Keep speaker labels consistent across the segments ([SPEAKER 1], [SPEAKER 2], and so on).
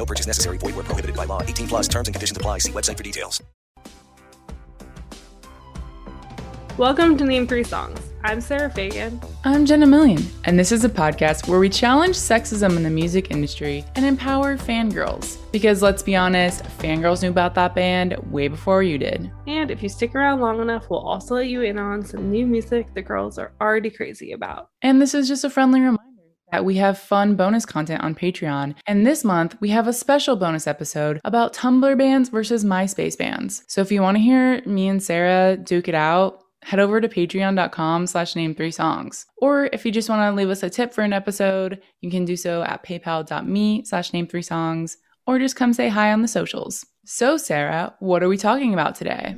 [SPEAKER 1] No purchase necessary. Void where prohibited by law. 18 plus terms and conditions apply. See website for details.
[SPEAKER 2] Welcome to Name Three Songs. I'm Sarah Fagan.
[SPEAKER 3] I'm Jenna Million, and this is a podcast where we challenge sexism in the music industry and empower fangirls. Because let's be honest, fangirls knew about that band way before you did.
[SPEAKER 2] And if you stick around long enough, we'll also let you in on some new music the girls are already crazy about.
[SPEAKER 3] And this is just a friendly reminder that we have fun bonus content on Patreon. And this month, we have a special bonus episode about Tumblr bands versus MySpace bands. So if you want to hear me and Sarah duke it out, head over to patreon.com slash name three songs. Or if you just want to leave us a tip for an episode, you can do so at paypal.me slash name three songs, or just come say hi on the socials. So, Sarah, what are we talking about today?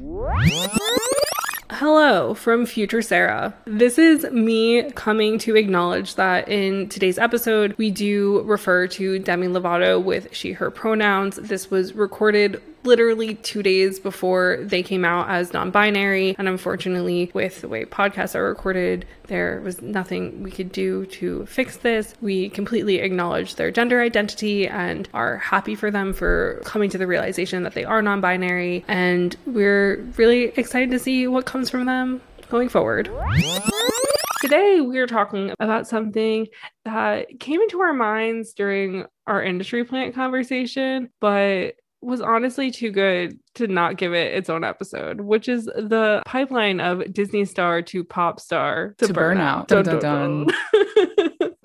[SPEAKER 2] Hello from future Sarah. This is me coming to acknowledge that in today's episode, we do refer to Demi Lovato with she, her pronouns. This was recorded literally two days before they came out as non binary. And unfortunately, with the way podcasts are recorded, there was nothing we could do to fix this. We completely acknowledge their gender identity and are happy for them for coming to the realization that they are non binary. And we're really excited to see what comes from them going forward. Today, we are talking about something that came into our minds during our industry plant conversation, but was honestly too good to not give it its own episode, which is the pipeline of Disney star to pop star
[SPEAKER 3] to, to burnout. Dun, dun, dun,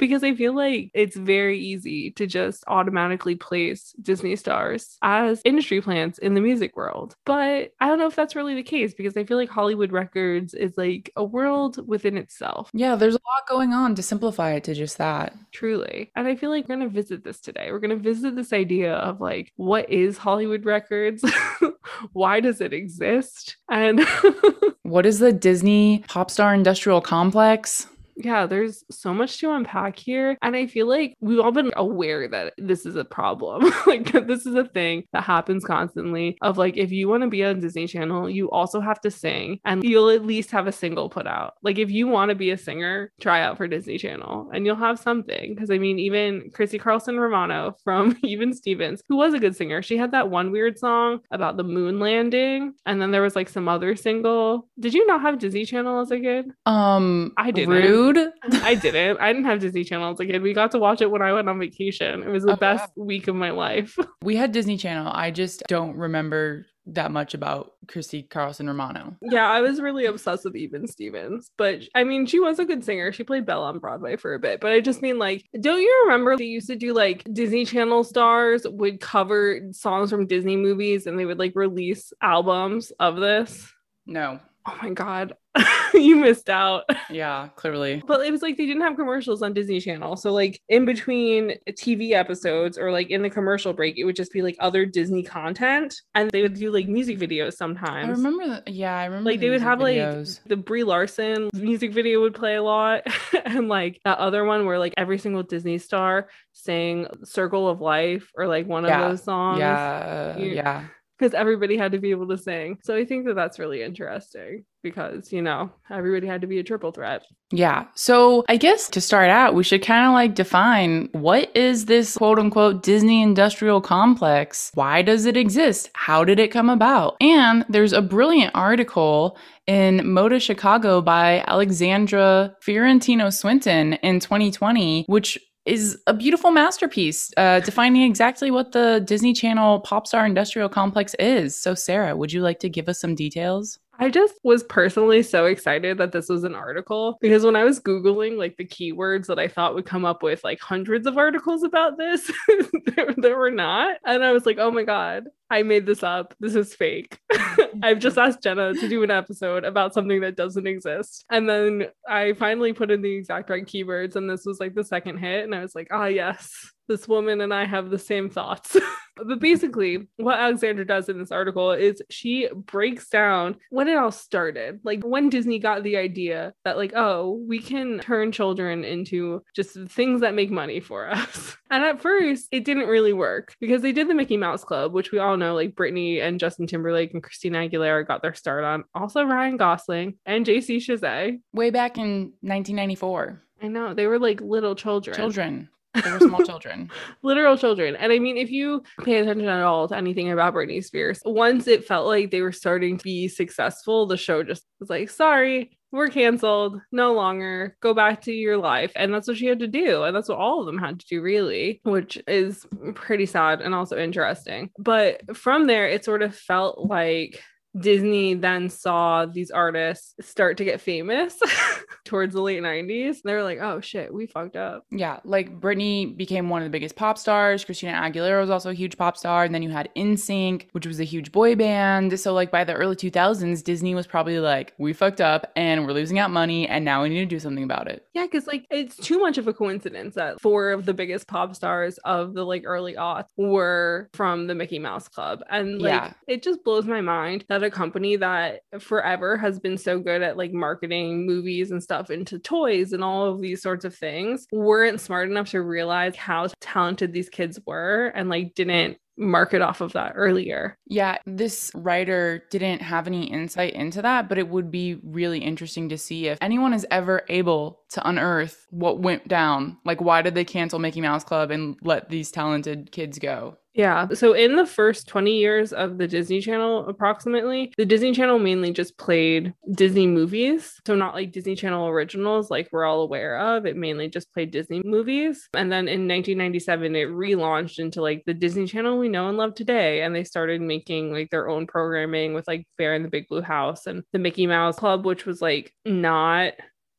[SPEAKER 2] because I feel like it's very easy to just automatically place Disney stars as industry plants in the music world. But I don't know if that's really the case because I feel like Hollywood Records is like a world within itself.
[SPEAKER 3] Yeah, there's a lot going on to simplify it to just that.
[SPEAKER 2] Truly. And I feel like we're going to visit this today. We're going to visit this idea of like, what is Hollywood Records? Why does it exist? And
[SPEAKER 3] what is the Disney pop star industrial complex?
[SPEAKER 2] Yeah, there's so much to unpack here. And I feel like we've all been aware that this is a problem. like, this is a thing that happens constantly of like, if you want to be on Disney Channel, you also have to sing and you'll at least have a single put out. Like, if you want to be a singer, try out for Disney Channel and you'll have something. Cause I mean, even Christy Carlson Romano from Even Stevens, who was a good singer, she had that one weird song about the moon landing. And then there was like some other single. Did you not have Disney Channel as a kid?
[SPEAKER 3] Um,
[SPEAKER 2] I didn't.
[SPEAKER 3] Rude
[SPEAKER 2] rude. I didn't. I didn't have Disney Channel as a kid. We got to watch it when I went on vacation. It was the oh, best wow. week of my life.
[SPEAKER 3] We had Disney Channel. I just don't remember that much about Christy Carlson Romano.
[SPEAKER 2] Yeah, I was really obsessed with Even Stevens, but I mean, she was a good singer. She played Belle on Broadway for a bit, but I just mean like, don't you remember they used to do like Disney Channel stars would cover songs from Disney movies and they would like release albums of this?
[SPEAKER 3] No.
[SPEAKER 2] Oh my god. you missed out.
[SPEAKER 3] Yeah, clearly.
[SPEAKER 2] But it was like they didn't have commercials on Disney Channel. So like in between TV episodes or like in the commercial break, it would just be like other Disney content. And they would do like music videos sometimes.
[SPEAKER 3] I remember that. Yeah, I remember.
[SPEAKER 2] Like the they would have videos. like the Brie Larson music video would play a lot. and like that other one where like every single Disney star sang Circle of Life or like one
[SPEAKER 3] yeah.
[SPEAKER 2] of those songs.
[SPEAKER 3] Yeah. You, yeah
[SPEAKER 2] because everybody had to be able to sing. So I think that that's really interesting because, you know, everybody had to be a triple threat.
[SPEAKER 3] Yeah. So I guess to start out, we should kind of like define what is this quote unquote Disney industrial complex? Why does it exist? How did it come about? And there's a brilliant article in Moda Chicago by Alexandra Fiorentino Swinton in 2020, which is a beautiful masterpiece uh, defining exactly what the Disney Channel pop star industrial complex is. So, Sarah, would you like to give us some details?
[SPEAKER 2] I just was personally so excited that this was an article because when I was Googling like the keywords that I thought would come up with like hundreds of articles about this, there, there, were not. And I was like, oh my God, I made this up. This is fake. I've just asked Jenna to do an episode about something that doesn't exist. And then I finally put in the exact right keywords, and this was like the second hit. And I was like, ah, yes, this woman and I have the same thoughts. but basically, what Alexandra does in this article is she breaks down when it all started, like when Disney got the idea that, like, oh, we can turn children into just things that make money for us. And at first, it didn't really work because they did the Mickey Mouse Club, which we all know, like Britney and Justin Timberlake and Christina Aguilera got their start on. Also, Ryan Gosling and JC Chasez.
[SPEAKER 3] Way back in 1994. I
[SPEAKER 2] know. They were like little children.
[SPEAKER 3] Children. They were small children.
[SPEAKER 2] Literal children. And I mean, if you pay attention at all to anything about Britney Spears, once it felt like they were starting to be successful, the show just was like, sorry, we're canceled, no longer, go back to your life. And that's what she had to do. And that's what all of them had to do, really, which is pretty sad and also interesting. But from there, it sort of felt like Disney then saw these artists start to get famous towards the late 90s. They were like, oh shit, we fucked up.
[SPEAKER 3] Yeah. Like Britney became one of the biggest pop stars. Christina Aguilera was also a huge pop star. And then you had NSYNC, which was a huge boy band. So, like, by the early 2000s, Disney was probably like, we fucked up and we're losing out money and now we need to do something about it.
[SPEAKER 2] Yeah. Cause, like, it's too much of a coincidence that four of the biggest pop stars of the like early aughts were from the Mickey Mouse Club. And, like, yeah. it just blows my mind that a company that forever has been so good at like marketing movies and stuff into toys and all of these sorts of things weren't smart enough to realize how talented these kids were and like didn't market off of that earlier.
[SPEAKER 3] Yeah, this writer didn't have any insight into that, but it would be really interesting to see if anyone is ever able to unearth what went down. Like, why did they cancel Mickey Mouse Club and let these talented kids go?
[SPEAKER 2] Yeah. So in the first 20 years of the Disney Channel, approximately, the Disney Channel mainly just played Disney movies. So not like Disney Channel originals, like we're all aware of. It mainly just played Disney movies. And then in 1997, it relaunched into like the Disney Channel we know and love today. And they started making like their own programming with like Bear in the Big Blue House and the Mickey Mouse Club, which was like not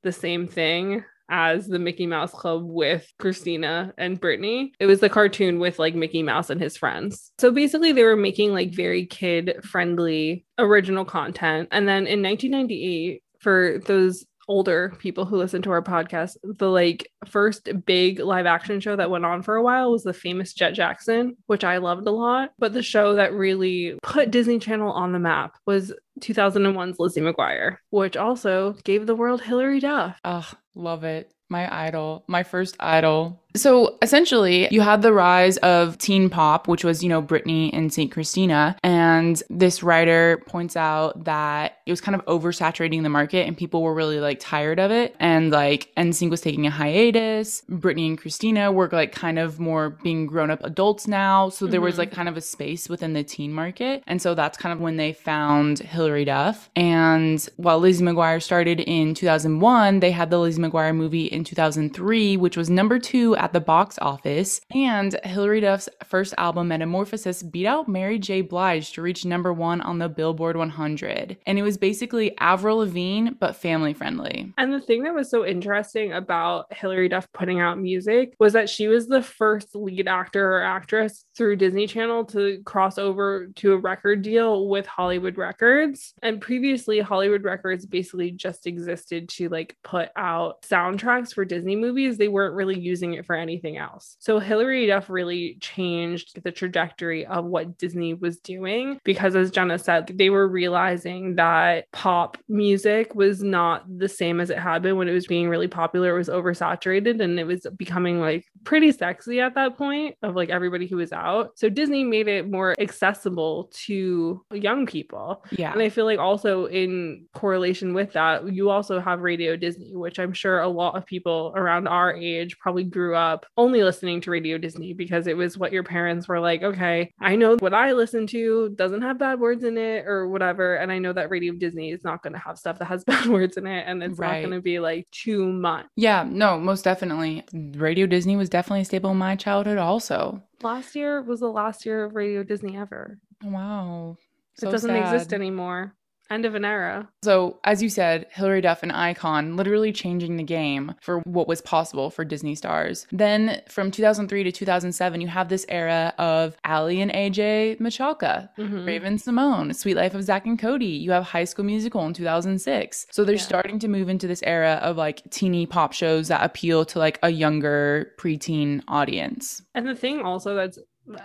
[SPEAKER 2] the same thing as the Mickey Mouse Club with Christina and Britney. It was the cartoon with like Mickey Mouse and his friends. So basically, they were making like very kid friendly original content. And then in 1998, for those older people who listen to our podcast, the like first big live action show that went on for a while was the famous Jet Jackson, which I loved a lot. But the show that really put Disney Channel on the map was 2001's Lizzie McGuire, which also gave the world Hilary Duff.
[SPEAKER 3] Ugh, love it. My idol, my first idol. So essentially, you had the rise of teen pop, which was, you know, Britney and St. Christina. And this writer points out that it was kind of oversaturating the market and people were really like tired of it. And like NSYNC was taking a hiatus. Britney and Christina were like kind of more being grown up adults now. So there mm-hmm. was like kind of a space within the teen market. And so that's kind of when they found Hilary Duff. And while Lizzie McGuire started in 2001, they had the Lizzie McGuire movie in 2003, which was number two at the box office. And Hilary Duff's first album, Metamorphosis, beat out Mary J. Blige to reach number one on the Billboard 100. And it was basically Avril Lavigne, but family friendly.
[SPEAKER 2] And the thing that was so interesting about Hilary Duff putting out music was that she was the first lead actor or actress through Disney Channel to cross over to a record deal with Hollywood Records. And previously, Hollywood Records basically just existed to like put out soundtracks for Disney movies. They weren't really using it for anything else. So Hilary Duff really changed the trajectory of what Disney was doing because, as Jenna said, they were realizing that pop music was not the same as it had been when it was being really popular. It was oversaturated and it was becoming like pretty sexy at that point of like everybody who was out. So Disney made it more accessible to young people.
[SPEAKER 3] Yeah.
[SPEAKER 2] And I feel like also in correlation with that, you also have Radio Disney, which I'm sure a lot of people around our age probably grew up only listening to Radio Disney because it was what your parents were like, okay, I know what I listen to doesn't have bad words in it or whatever. And I know that Radio Disney is not going to have stuff that has bad words in it and it's right. not going to be like too much.
[SPEAKER 3] Yeah, no, most definitely. Radio Disney was definitely a staple in my childhood also.
[SPEAKER 2] Last year was the last year of Radio Disney ever.
[SPEAKER 3] Wow.
[SPEAKER 2] So it doesn't sad. exist anymore. End of an era.
[SPEAKER 3] So, as you said, Hilary Duff, an icon, literally changing the game for what was possible for Disney stars. Then from 2003 to 2007, you have this era of Aly and AJ Michalka,
[SPEAKER 2] Mhm.
[SPEAKER 3] Raven-Symoné, Sweet Life of Zach and Cody. You have High School Musical in 2006. So they're
[SPEAKER 2] Yeah.
[SPEAKER 3] starting to move into this era of like teeny pop shows that appeal to like a younger preteen audience.
[SPEAKER 2] And the thing also that's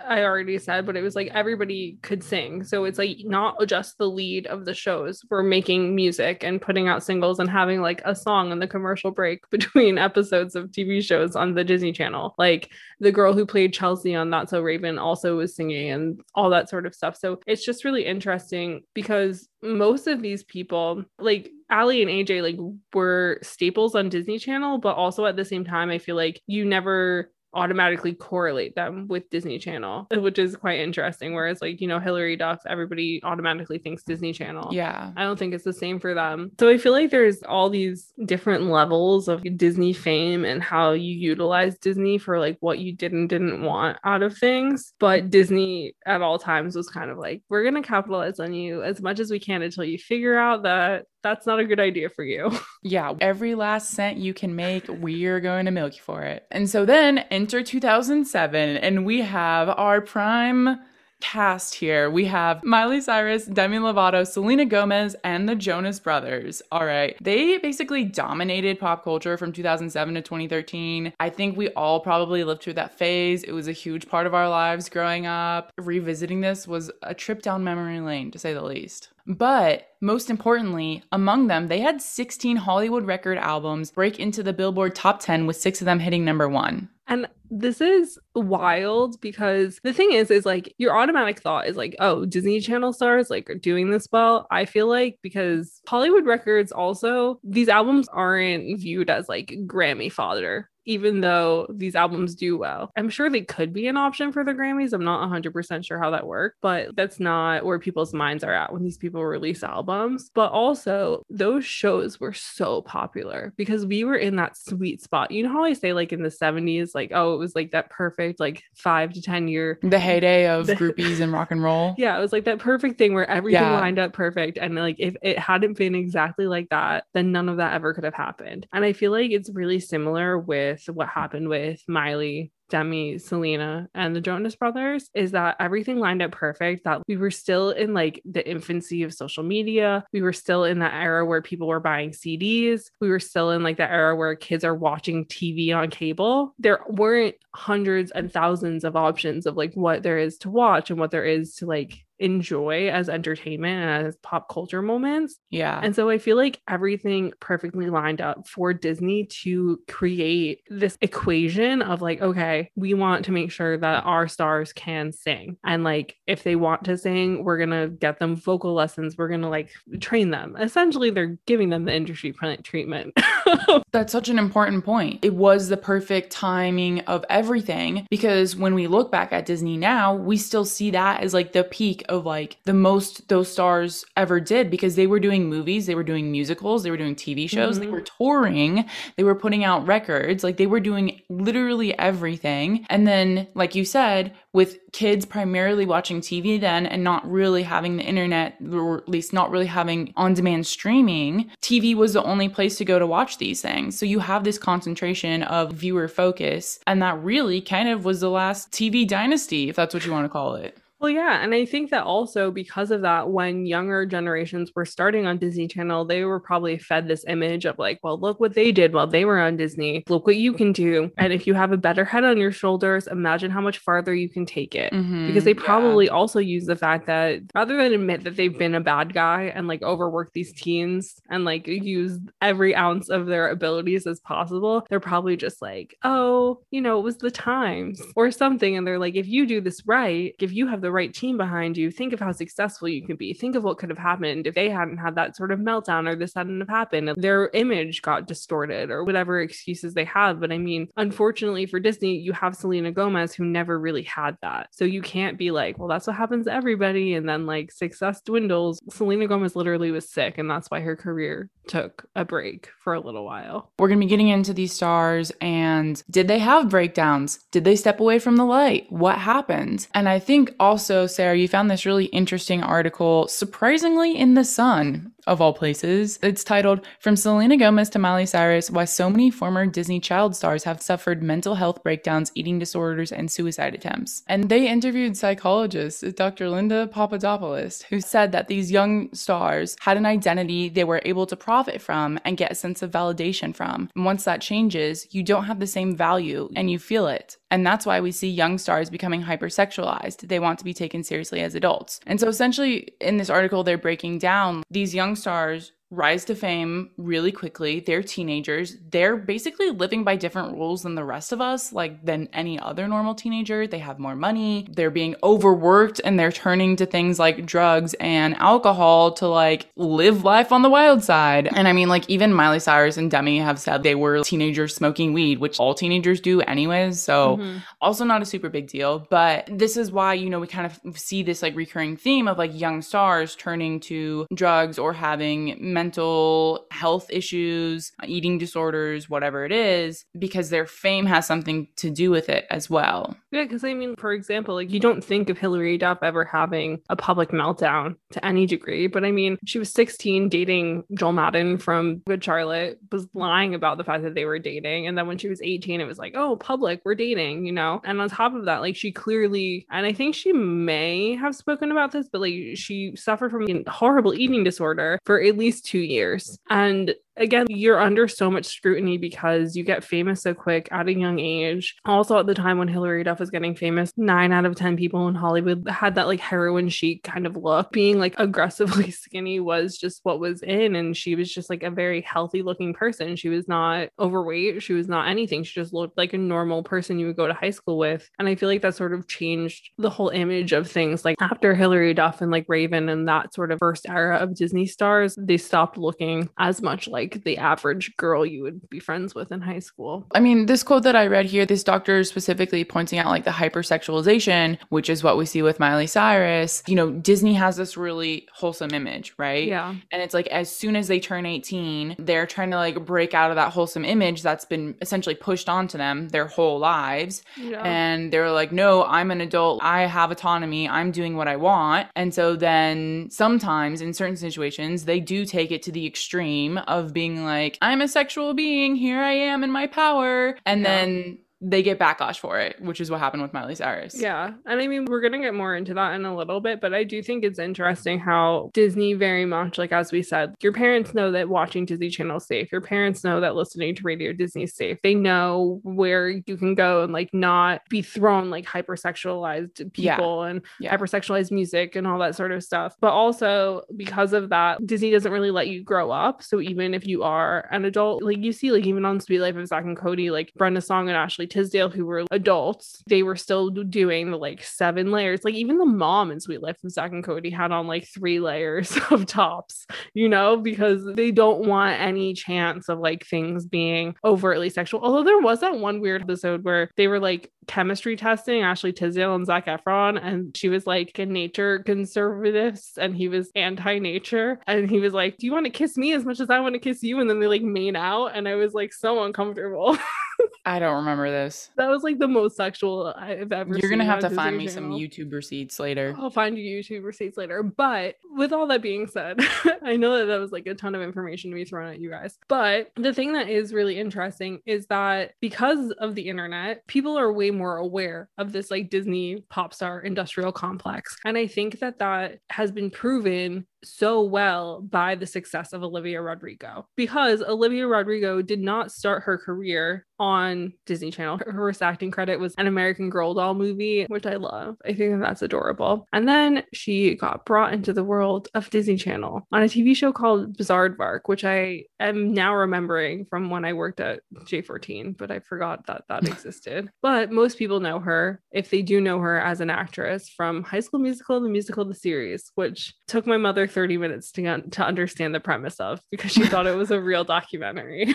[SPEAKER 2] I already said, but it was like everybody could sing. So it's like not just the lead of the shows. We're making music and putting out singles and having like a song in the commercial break between episodes of TV shows on the Disney Channel. Like the girl who played Chelsea on Not So Raven also was singing and all that sort of stuff. So it's just really interesting because most of these people, like Aly and AJ, like were staples on Disney Channel, but also at the same time, I feel like you never automatically correlate them with Disney Channel, which is quite interesting. Whereas, like, you know, Hilary Duff, everybody automatically thinks Disney Channel.
[SPEAKER 3] Yeah.
[SPEAKER 2] I don't think it's the same for them. So I feel like there's all these different levels of Disney fame and how you utilize Disney for like what you did and didn't want out of things. But Disney at all times was kind of like, we're going to capitalize on you as much as we can until you figure out that that's not a good idea for you.
[SPEAKER 3] Yeah, every last cent you can make, we're going to milk you for it. And so then enter 2007, and we have our prime cast here. We have Miley Cyrus, Demi Lovato, Selena Gomez, and the Jonas Brothers. All right. They basically dominated pop culture from 2007 to 2013. I think we all probably lived through that phase. It was a huge part of our lives growing up. Revisiting this was a trip down memory lane, to say the least. But most importantly, among them, they had 16 Hollywood record albums break into the Billboard top 10, with six of them hitting number one.
[SPEAKER 2] And this is wild because the thing is, is like your automatic thought is like, oh, Disney Channel stars like are doing this well. I feel like because Hollywood records also, these albums aren't viewed as like Grammy fodder. Even though these albums do well, I'm sure they could be an option for the Grammys. I'm not 100% sure how that worked, but that's not where people's minds are at when these people release albums. But also, those shows were so popular because we were in that sweet spot. You know how I say, like in the 70s, like, oh, it was like that perfect, like five to 10 year.
[SPEAKER 3] The heyday of groupies and rock and roll.
[SPEAKER 2] Yeah, it was like that perfect thing where everything
[SPEAKER 3] Yeah.
[SPEAKER 2] lined up perfect. And like, if it hadn't been exactly like that, then none of that ever could have happened. And I feel like it's really similar with what mm. happened with Miley. Demi, Selena, and the Jonas Brothers is that everything lined up perfect. That we were still in like the infancy of social media. We were still in that era where people were buying CDs. We were still in like the era where kids are watching TV on cable. There weren't hundreds and thousands of options of like what there is to watch and what there is to like enjoy as entertainment and as pop culture moments.
[SPEAKER 3] Yeah.
[SPEAKER 2] And so I feel like everything perfectly lined up for Disney to create this equation of like, okay, we want to make sure that our stars can sing. And like, if they want to sing, we're going to get them vocal lessons. We're going to like train them. Essentially, they're giving them the industry treatment.
[SPEAKER 3] That's such an important point. It was the perfect timing of everything because when we look back at Disney now, we still see that as like the peak of like the most those stars ever did because they were doing movies, they were doing musicals, they were doing TV shows, they
[SPEAKER 2] Mhm.
[SPEAKER 3] were touring, they were putting out records, like they were doing literally everything. And then, like you said, with kids primarily watching TV then and not really having the internet, or at least not really having on demand streaming, TV was the only place to go to watch these things. So you have this concentration of viewer focus. And that really kind of was the last TV dynasty, if that's what you want to call it.
[SPEAKER 2] Well, yeah. And I think that also because of that, when younger generations were starting on Disney Channel, they were probably fed this image of like, well, look what they did while they were on Disney. Look what you can do. And if you have a better head on your shoulders, imagine how much farther you can take it.
[SPEAKER 3] Mhm,
[SPEAKER 2] Because they
[SPEAKER 3] yeah.
[SPEAKER 2] probably also use the fact that rather than admit that they've been a bad guy and like overwork these teens and like use every ounce of their abilities as possible, they're probably just like, oh, you know, it was the times or something. And they're like, if you do this right, if you have the right team behind you, think of how successful you could be. Think of what could have happened if they hadn't had that sort of meltdown or this hadn't have happened. Their image got distorted or whatever excuses they have. But I mean, unfortunately for Disney, you have Selena Gomez who never really had that. So you can't be like, well, that's what happens to everybody. And then like success dwindles. Selena Gomez literally was sick, and that's why her career took a break for a little while.
[SPEAKER 3] We're going to be getting into these stars and did they have breakdowns? Did they step away from the light? What happened? And I think also, Sarah, you found this really interesting article, surprisingly in The Sun, of all places. It's titled From Selena Gomez to Miley Cyrus Why So Many Former Disney Child Stars Have Suffered Mental Health Breakdowns, Eating Disorders, and Suicide Attempts. And they interviewed psychologist Dr. Linda Papadopoulos, who said that these young stars had an identity they were able to profit from and get a sense of validation from. And once that changes, you don't have the same value and you feel it. And that's why we see young stars becoming hypersexualized. They want to be taken seriously as adults. And so essentially, in this article, they're breaking down these young stars rise to fame really quickly. They're teenagers. They're basically living by different rules than the rest of us, like than any other normal teenager. They have more money. They're being overworked and they're turning to things like drugs and alcohol to like live life on the wild side. And I mean, like even Miley Cyrus and Demi have said they were teenagers smoking weed, which all teenagers do anyways. So mm-hmm. also not a super big deal. But this is why, you know, we kind of see this like recurring theme of like young stars turning to drugs or having mental mental health issues, eating disorders, whatever it is, because their fame has something to do with it as well.
[SPEAKER 2] Yeah, because I mean, for example, like you don't think of Hilary Duff ever having a public meltdown to any degree, but I mean, she was 16 dating Joel Madden from Good Charlotte, was lying about the fact that they were dating. And then when she was 18, it was like, oh, public, we're dating, you know? And on top of that, like she clearly, and I think she may have spoken about this, but like she suffered from a horrible eating disorder for at least two years. And again, you're under so much scrutiny because you get famous so quick at a young age. Also, at the time when Hilary Duff was getting famous, nine out of 10 people in Hollywood had that like heroin chic kind of look. Being like aggressively skinny was just what was in. And she was just like a very healthy looking person. She was not overweight. She was not anything. She just looked like a normal person you would go to high school with. And I feel like that sort of changed the whole image of things. Like after Hilary Duff and like Raven and that sort of first era of Disney stars, they stopped looking as much like like the average girl you would be friends with in high school.
[SPEAKER 3] I mean, this quote that I read here, this doctor is specifically pointing out like the hypersexualization, which is what we see with Miley Cyrus. You know, Disney has this really wholesome image, right?
[SPEAKER 2] Yeah.
[SPEAKER 3] And it's like as soon as they turn 18, they're trying to like break out of that wholesome image that's been essentially pushed onto them their whole lives. Yeah. And they're like, no, I'm an adult. I have autonomy. I'm doing what I want. And so then sometimes in certain situations, they do take it to the extreme of being like, I'm a sexual being, here I am in my power. And yeah. then they get backlash for it, which is what happened with Miley Cyrus.
[SPEAKER 2] Yeah. And I mean, we're going to get more into that in a little bit, but I do think it's interesting how Disney very much, like as we said, your parents know that watching Disney Channel is safe. Your parents know that listening to Radio Disney is safe. They know where you can go and like not be thrown like hypersexualized people yeah. and yeah. hypersexualized music and all that sort of stuff. But also because of that, Disney doesn't really let you grow up. So even if you are an adult, like you see, like even on Sweet Life of Zach and Cody, like Brenda Song and Ashley Tisdale, who were adults, they were still doing the like seven layers. Like even the mom in Sweet Life of Zach and Cody had on like three layers of tops, you know, because they don't want any chance of like things being overtly sexual. Although there was that one weird episode where they were like chemistry testing Ashley Tisdale and Zac Efron, and she was like a nature conservativist and he was anti-nature. And he was like, Do you want to kiss me as much as I want to kiss you? And then they like made out, and I was like so uncomfortable.
[SPEAKER 3] I don't remember this.
[SPEAKER 2] That was like the most sexual I've ever
[SPEAKER 3] You're gonna have to find me channel. some YouTube receipts later.
[SPEAKER 2] I'll find you YouTube receipts later. But with all that being said, I know that that was like a ton of information to be thrown at you guys. But the thing that is really interesting is that because of the internet, people are way more aware of this like Disney pop star industrial complex. And I think that that has been proven so well by the success of Olivia Rodrigo because Olivia Rodrigo did not start her career on Disney Channel. Her first acting credit was an American Girl doll movie, which I love. I think that's adorable. And then she got brought into the world of Disney Channel on a TV show called Bizaardvark, which I am now remembering from when I worked at J14, but I forgot that that existed. But most people know her, if they do know her as an actress, from High School Musical, the musical, the series, which took my mother 30 minutes to, to understand the premise of because she thought it was a real documentary.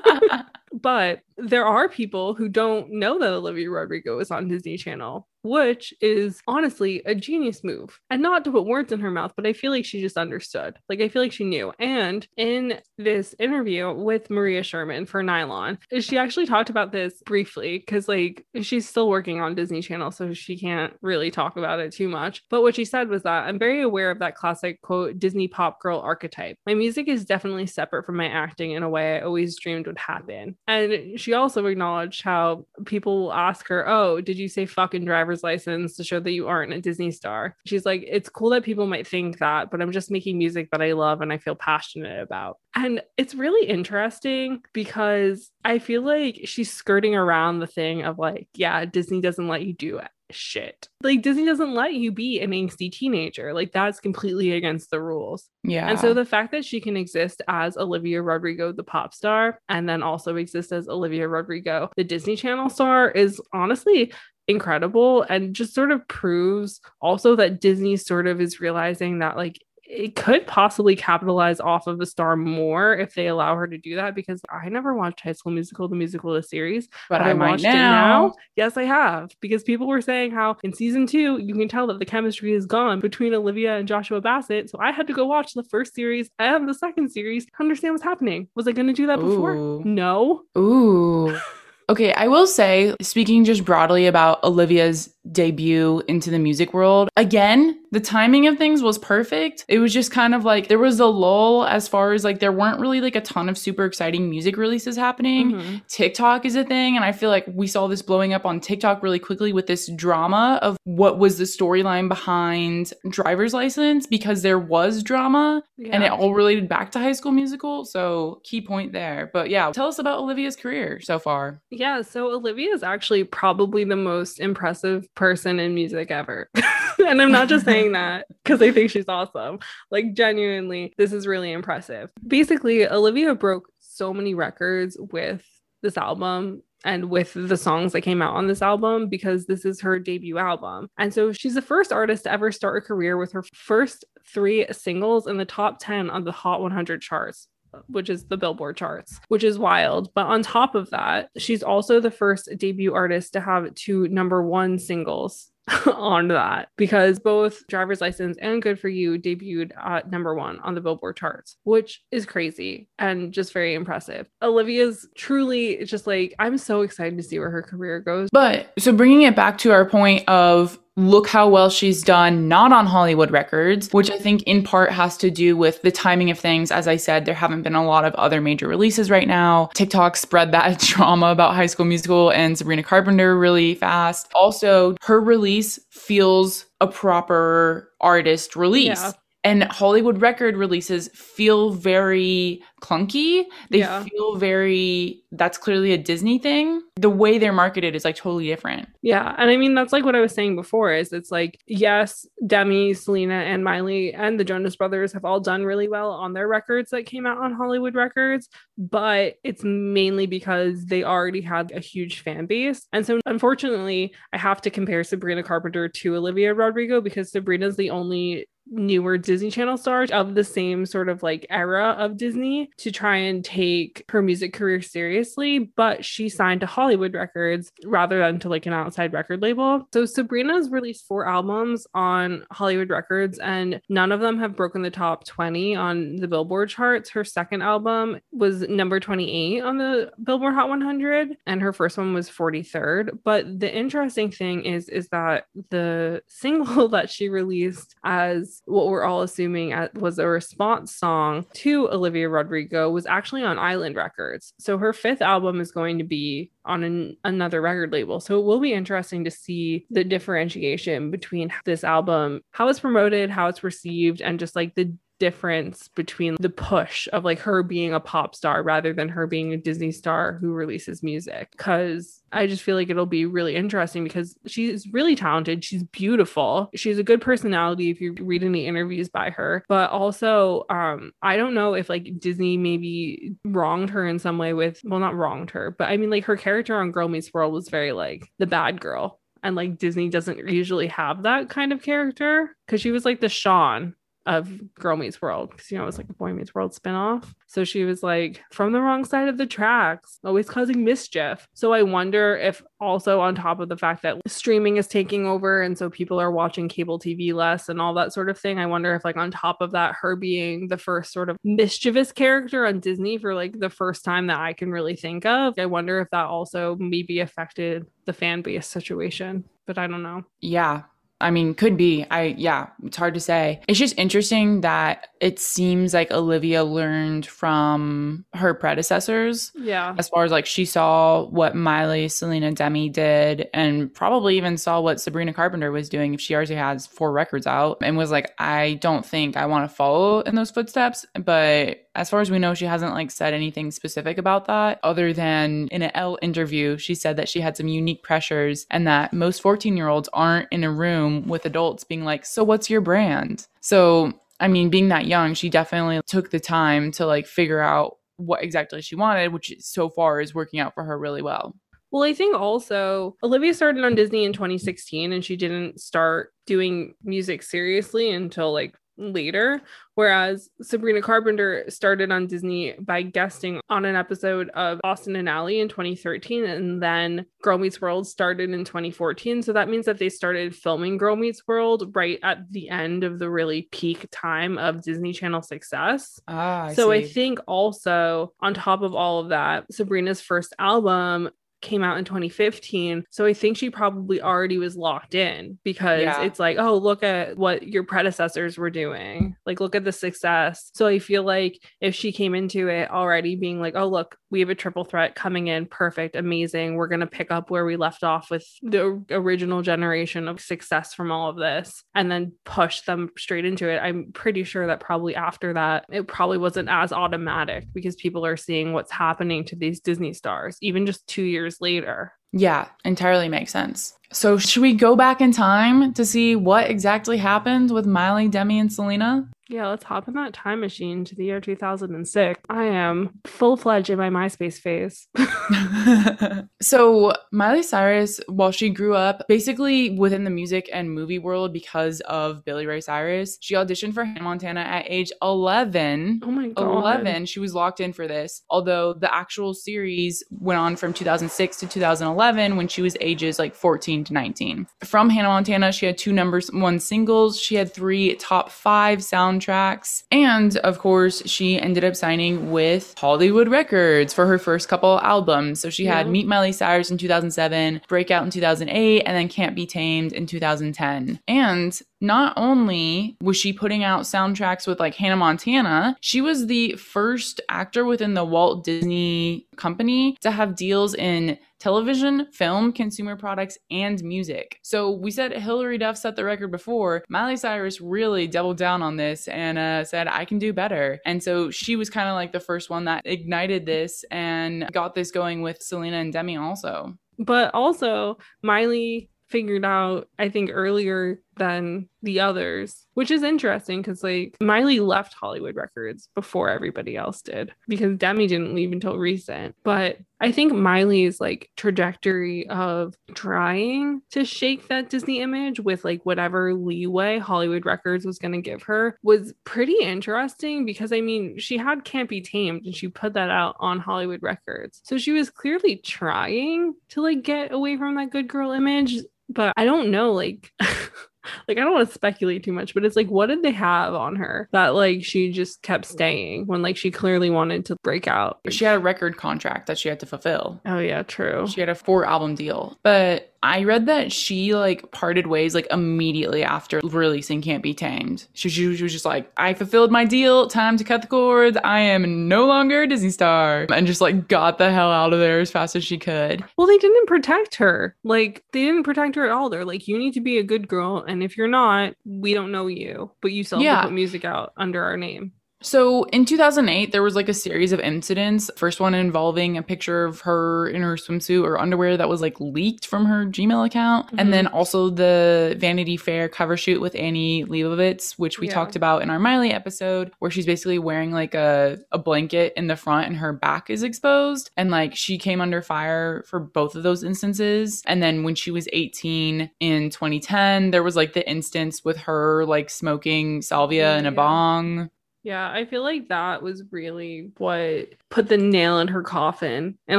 [SPEAKER 2] but there are people who don't know that Olivia Rodrigo is on Disney Channel which is honestly a genius move. And not to put words in her mouth, but I feel like she just understood. Like I feel like she knew. And in this interview with Maria Sherman for Nylon, she actually talked about this briefly because like she's still working on Disney Channel, so she can't really talk about it too much. But what she said was that I'm very aware of that classic quote Disney pop girl archetype. My music is definitely separate from my acting in a way I always dreamed would happen. And she also acknowledged how people will ask her, Oh, did you say fucking driver's license to show that you aren't a Disney star? She's like, It's cool that people might think that, but I'm just making music that I love and I feel passionate about. And it's really interesting because I feel like she's skirting around the thing of like, yeah, Disney doesn't let you do it shit. Like Disney doesn't let you be an angsty teenager. Like that's completely against the rules.
[SPEAKER 3] Yeah.
[SPEAKER 2] And so the fact that she can exist as Olivia Rodrigo, the pop star, and then also exist as Olivia Rodrigo, the Disney Channel star, is honestly incredible and just sort of proves also that Disney sort of is realizing that like it could possibly capitalize off of the star more if they allow her to do that because I never watched High School Musical, the musical, the series,
[SPEAKER 3] but, I, I
[SPEAKER 2] watched
[SPEAKER 3] now.
[SPEAKER 2] it now. Yes, I have because people were saying how in season two you can tell that the chemistry is gone between Olivia and Joshua Bassett. So I had to go watch the first series and the second series to understand what's happening. Was I going to do that before?
[SPEAKER 3] Ooh.
[SPEAKER 2] No.
[SPEAKER 3] Ooh. Okay, I will say, speaking just broadly about Olivia's debut into the music world, again, the timing of things was perfect. It was just kind of like there was a lull as far as like there weren't really like a ton of super exciting music releases happening.
[SPEAKER 2] Mm-hmm.
[SPEAKER 3] TikTok is a thing, and I feel like we saw this blowing up on TikTok really quickly with this drama of what was the storyline behind driver's license because there was drama and it all related back to high school musical. So, key point there. But yeah, tell us about Olivia's career so far.
[SPEAKER 2] Yeah, so Olivia is actually probably the most impressive person in music ever. and I'm not just saying that because I think she's awesome. Like, genuinely, this is really impressive. Basically, Olivia broke so many records with this album and with the songs that came out on this album because this is her debut album. And so she's the first artist to ever start a career with her first three singles in the top 10 on the Hot 100 charts which is the Billboard charts, which is wild. But on top of that, she's also the first debut artist to have two number one singles on that because both driver's license and good for you debuted at number one on the billboard charts which is crazy and just very impressive olivia's truly just like i'm so excited to see where her career goes
[SPEAKER 3] but so bringing it back to our point of look how well she's done not on Hollywood records, which I think in part has to do with the timing of things. As I said, there haven't been a lot of other major releases right now. TikTok spread that drama about High School Musical and Sabrina Carpenter really fast. Also, her release feels a proper artist release.
[SPEAKER 2] Yeah.
[SPEAKER 3] And Hollywood record releases feel very clunky. They
[SPEAKER 2] Yeah.
[SPEAKER 3] feel very, that's clearly a Disney thing. The way they're marketed is like totally different.
[SPEAKER 2] Yeah. And I mean, that's like what I was saying before is it's like, yes, Demi, Selena, and Miley and the Jonas Brothers have all done really well on their records that came out on Hollywood records, but it's mainly because they already had a huge fan base. And so, unfortunately, I have to compare Sabrina Carpenter to Olivia Rodrigo because Sabrina's the only newer Disney Channel star of the same sort of like era of Disney to try and take her music career seriously, but she signed to Hollywood Records rather than to like an outside record label. So Sabrina's released four albums on Hollywood Records and none of them have broken the top 20 on the Billboard charts. Her second album was number 28 on the Billboard Hot 100 and her first one was 43rd. But the interesting thing is is that the single that she released as what we're all assuming was a response song to Olivia Rodrigo was actually on Island Records. So her fifth album is going to be on an, another record label. So it will be interesting to see the differentiation between this album, how it's promoted, how it's received, and just like the difference between the push of like her being a pop star rather than her being a Disney star who releases music. Cause I just feel like it'll be really interesting because she's really talented. She's beautiful. She's a good personality if you read any interviews by her. But also, um, I don't know if like Disney maybe wronged her in some way with, well, not wronged her, but I mean, like her character on Girl Meets World was very like the bad girl. And like Disney doesn't usually have that kind of character because she was like the Sean of Girl Meets World because you know it was like a Boy Meets World spinoff. So she was like from the wrong side of the tracks, always causing mischief. So I wonder if also on top of the fact that streaming is taking over and so people are watching cable TV less and all that sort of thing, I wonder if like on top of that, her being the first sort of mischievous character on Disney for like the first time that I can really think of, I wonder if that also maybe affected the fan base situation. But I don't know.
[SPEAKER 3] Yeah, I mean, could be. I, yeah, it's hard to say. It's just interesting that it seems like Olivia learned from her predecessors.
[SPEAKER 2] Yeah.
[SPEAKER 3] As far as like she saw what Miley, Selena, Demi did, and probably even saw what Sabrina Carpenter was doing if she already has four records out and was like, I don't think I want to follow in those footsteps. But as far as we know, she hasn't like said anything specific about that other than in an Elle interview, she said that she had some unique pressures and that most 14 year olds aren't in a room with adults being like, So what's your brand? So, I mean, being that young, she definitely took the time to like figure out what exactly she wanted, which so far is working out for her really well.
[SPEAKER 2] Well, I think also Olivia started on Disney in 2016 and she didn't start doing music seriously until like later. Whereas Sabrina Carpenter started on Disney by guesting on an episode of Austin and Ally in 2013. And then Girl Meets World started in 2014. So that means that they started filming Girl Meets World right at the end of the really peak time of Disney Channel success.
[SPEAKER 3] Ah, I
[SPEAKER 2] so I think also on top of all of that, Sabrina's first album came out in 2015. So I think she probably already was locked in because
[SPEAKER 3] Yeah.
[SPEAKER 2] it's like, oh, look at what your predecessors were doing. Like, look at the success. So I feel like if she came into it already being like, oh, look, we have a triple threat coming in, perfect, amazing. We're going to pick up where we left off with the original generation of success from all of this and then push them straight into it. I'm pretty sure that probably after that, it probably wasn't as automatic because people are seeing what's happening to these Disney stars, even just two years later.
[SPEAKER 3] Yeah, entirely makes sense. So, should we go back in time to see what exactly happened with Miley, Demi, and Selena?
[SPEAKER 2] Yeah, let's hop in that time machine to the year 2006. I am full fledged in my MySpace phase.
[SPEAKER 3] so, Miley Cyrus, while she grew up basically within the music and movie world because of Billy Ray Cyrus, she auditioned for Hannah Montana at age 11.
[SPEAKER 2] oh my god.
[SPEAKER 3] 11 she was locked in for this although the actual series went on from 2006 to 2011 when she was ages like 14 to 19 from hannah montana she had two numbers one singles she had three top five soundtracks and of course she ended up signing with hollywood records for her first couple albums. So she had meet miley cyrus in 2007 breakout in 2008 and then can't be tamed in 2010 and not only was she putting out soundtracks with like Hannah Montana, she was the first actor within the Walt Disney Company to have deals in television, film, consumer products, and music. So we said Hilary Duff set the record before. Miley Cyrus really doubled down on this and uh, said, I can do better. And so she was kind of like the first one that ignited this and got this going with Selena and Demi also.
[SPEAKER 2] But also, Miley figured out, I think, earlier than the others, which is interesting because, like, Miley left Hollywood Records before everybody else did because Demi didn't leave until recent. But I think Miley's like trajectory of trying to shake that Disney image with like whatever leeway Hollywood Records was going to give her was pretty interesting because I mean, she had Can't Be Tamed and she put that out on Hollywood Records. So she was clearly trying to like get away from that good girl image, but I don't know like like I don't want to speculate too much, but it's like what did they have on her that like she just kept staying when like she clearly wanted to break out.
[SPEAKER 3] She had a record contract that she had to fulfill.
[SPEAKER 2] Oh yeah, true.
[SPEAKER 3] She had a four album deal. But I read that she like parted ways like immediately after releasing Can't Be Tamed. She, she, she was just like, I fulfilled my deal. Time to cut the cords. I am no longer a Disney star. And just like got the hell out of there as fast as she could.
[SPEAKER 2] Well, they didn't protect her. Like they didn't protect her at all. They're like, you need to be a good girl, and if you're not, we don't know you, but you still have
[SPEAKER 3] Yeah.
[SPEAKER 2] to put music out under our name.
[SPEAKER 3] So in 2008, there was like a series of incidents. First one involving a picture of her in her swimsuit or underwear that was like leaked from her Gmail account.
[SPEAKER 2] Mm-hmm.
[SPEAKER 3] And then also the Vanity Fair cover shoot with Annie Leibovitz, which we
[SPEAKER 2] Yeah.
[SPEAKER 3] talked about in our Miley episode, where she's basically wearing like a, a blanket in the front and her back is exposed. And like she came under fire for both of those instances. And then when she was 18 in 2010, there was like the instance with her like smoking salvia in a
[SPEAKER 2] Yeah.
[SPEAKER 3] bong.
[SPEAKER 2] Yeah, I feel like that was really what put the nail in her coffin in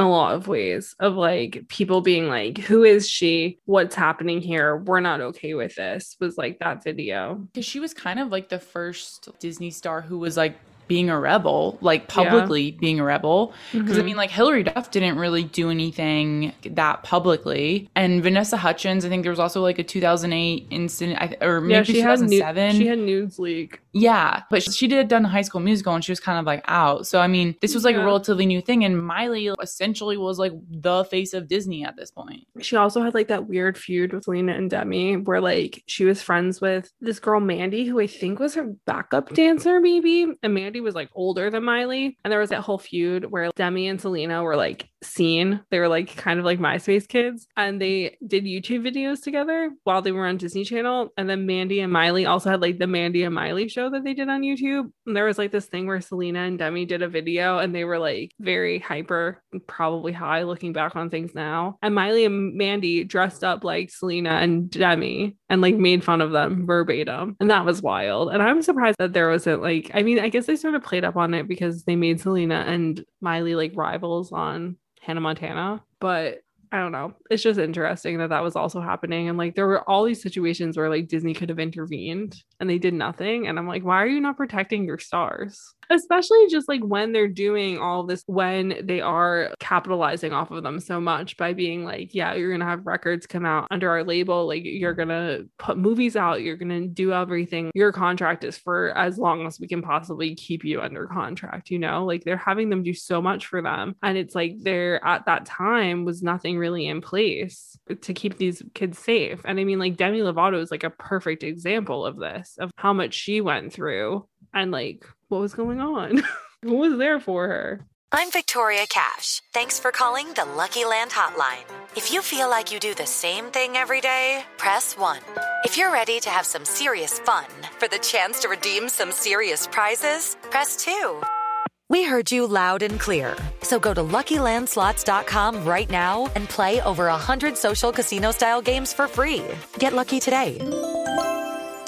[SPEAKER 2] a lot of ways of like people being like, who is she? What's happening here? We're not okay with this. Was like that video.
[SPEAKER 3] Because she was kind of like the first Disney star who was like being a rebel, like publicly being a rebel. Because I
[SPEAKER 2] Mhm.
[SPEAKER 3] mean, like Hilary Duff didn't really do anything that publicly, and Vanessa Hudgens. I think there was also like a 2008 incident, or maybe
[SPEAKER 2] yeah, she had nu-
[SPEAKER 3] 2007.
[SPEAKER 2] she had nudes leak.
[SPEAKER 3] yeah, but she- she did done High School Musical, and she was kind of like out. So I mean, this was like
[SPEAKER 2] Yeah.
[SPEAKER 3] a relatively new thing, and Miley essentially was like the face of Disney at this point.
[SPEAKER 2] She also had like that weird feud with Lena and Demi, where like she was friends with this girl Mandy, who I think was her backup dancer, maybe. And Mandy was like older than Miley, and there was that whole feud where Demi and Selena were like seen. They were like kind of like MySpace kids, and they did YouTube videos together while they were on Disney Channel. And then Mandy and Miley also had like the Mandy and Miley show that they did on YouTube. And there was like this thing where Selena and Demi did a video, and they were like very hyper, probably high, looking back on things now. And Miley and Mandy dressed up like Selena and Demi and like made fun of them verbatim. And that was wild. And I'm surprised that there wasn't like, I mean, I guess they sort of played up on it because they made Selena and Miley like rivals on Hannah Montana. But I don't know. It's just interesting that that was also happening. And like there were all these situations where like Disney could have intervened and they did nothing. And I'm like, why are you not protecting your stars? Especially just like when they're doing all this, when they are capitalizing off of them so much by being like, yeah, you're going to have records come out under our label. Like you're going to put movies out. You're going to do everything. Your contract is for as long as we can possibly keep you under contract, you know? Like they're having them do so much for them. And it's like there at that time was nothing really in place to keep these kids safe. And I mean, like Demi Lovato is like a perfect example of this, of how much she went through and like what was going on. Who was there for her?
[SPEAKER 4] I'm Victoria Cash. Thanks for calling the Lucky Land Hotline. If you feel like you do the same thing every day, press 1. If you're ready to have some serious fun for the chance to redeem some serious prizes, press 2. We heard you loud and clear. So go to LuckyLandSlots.com right now and play over 100 social casino style games for free. Get lucky today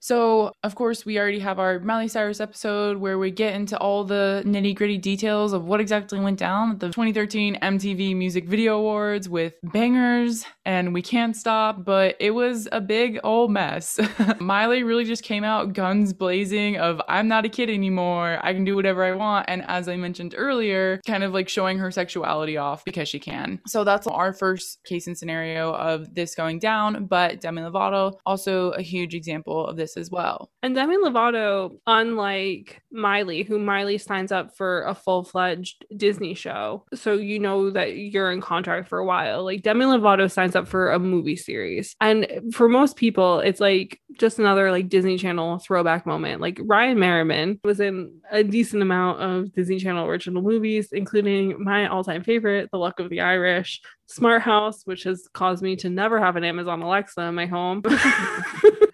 [SPEAKER 3] So, of course, we already have our Miley Cyrus episode where we get into all the nitty gritty details of what exactly went down at the 2013 MTV Music Video Awards with Bangerz and We Can't Stop, but it was a big old mess. Miley really just came out guns blazing of I'm not a kid anymore, I can do whatever I want, and as I mentioned earlier, kind of like showing her sexuality off because she can. So that's our first case and scenario of this going down, but Demi Lovato also a huge example of this as well.
[SPEAKER 2] And Demi Lovato, unlike Miley, who Miley signs up for a full fledged Disney show, so you know that you're in contract for a while. Like Demi Lovato signs up for a movie series, and for most people, it's like just another like Disney Channel throwback moment. Like Ryan Merriman was in a decent amount of Disney Channel original movies, including my all time favorite, The Luck of the Irish, Smart House, which has caused me to never have an Amazon Alexa in my home.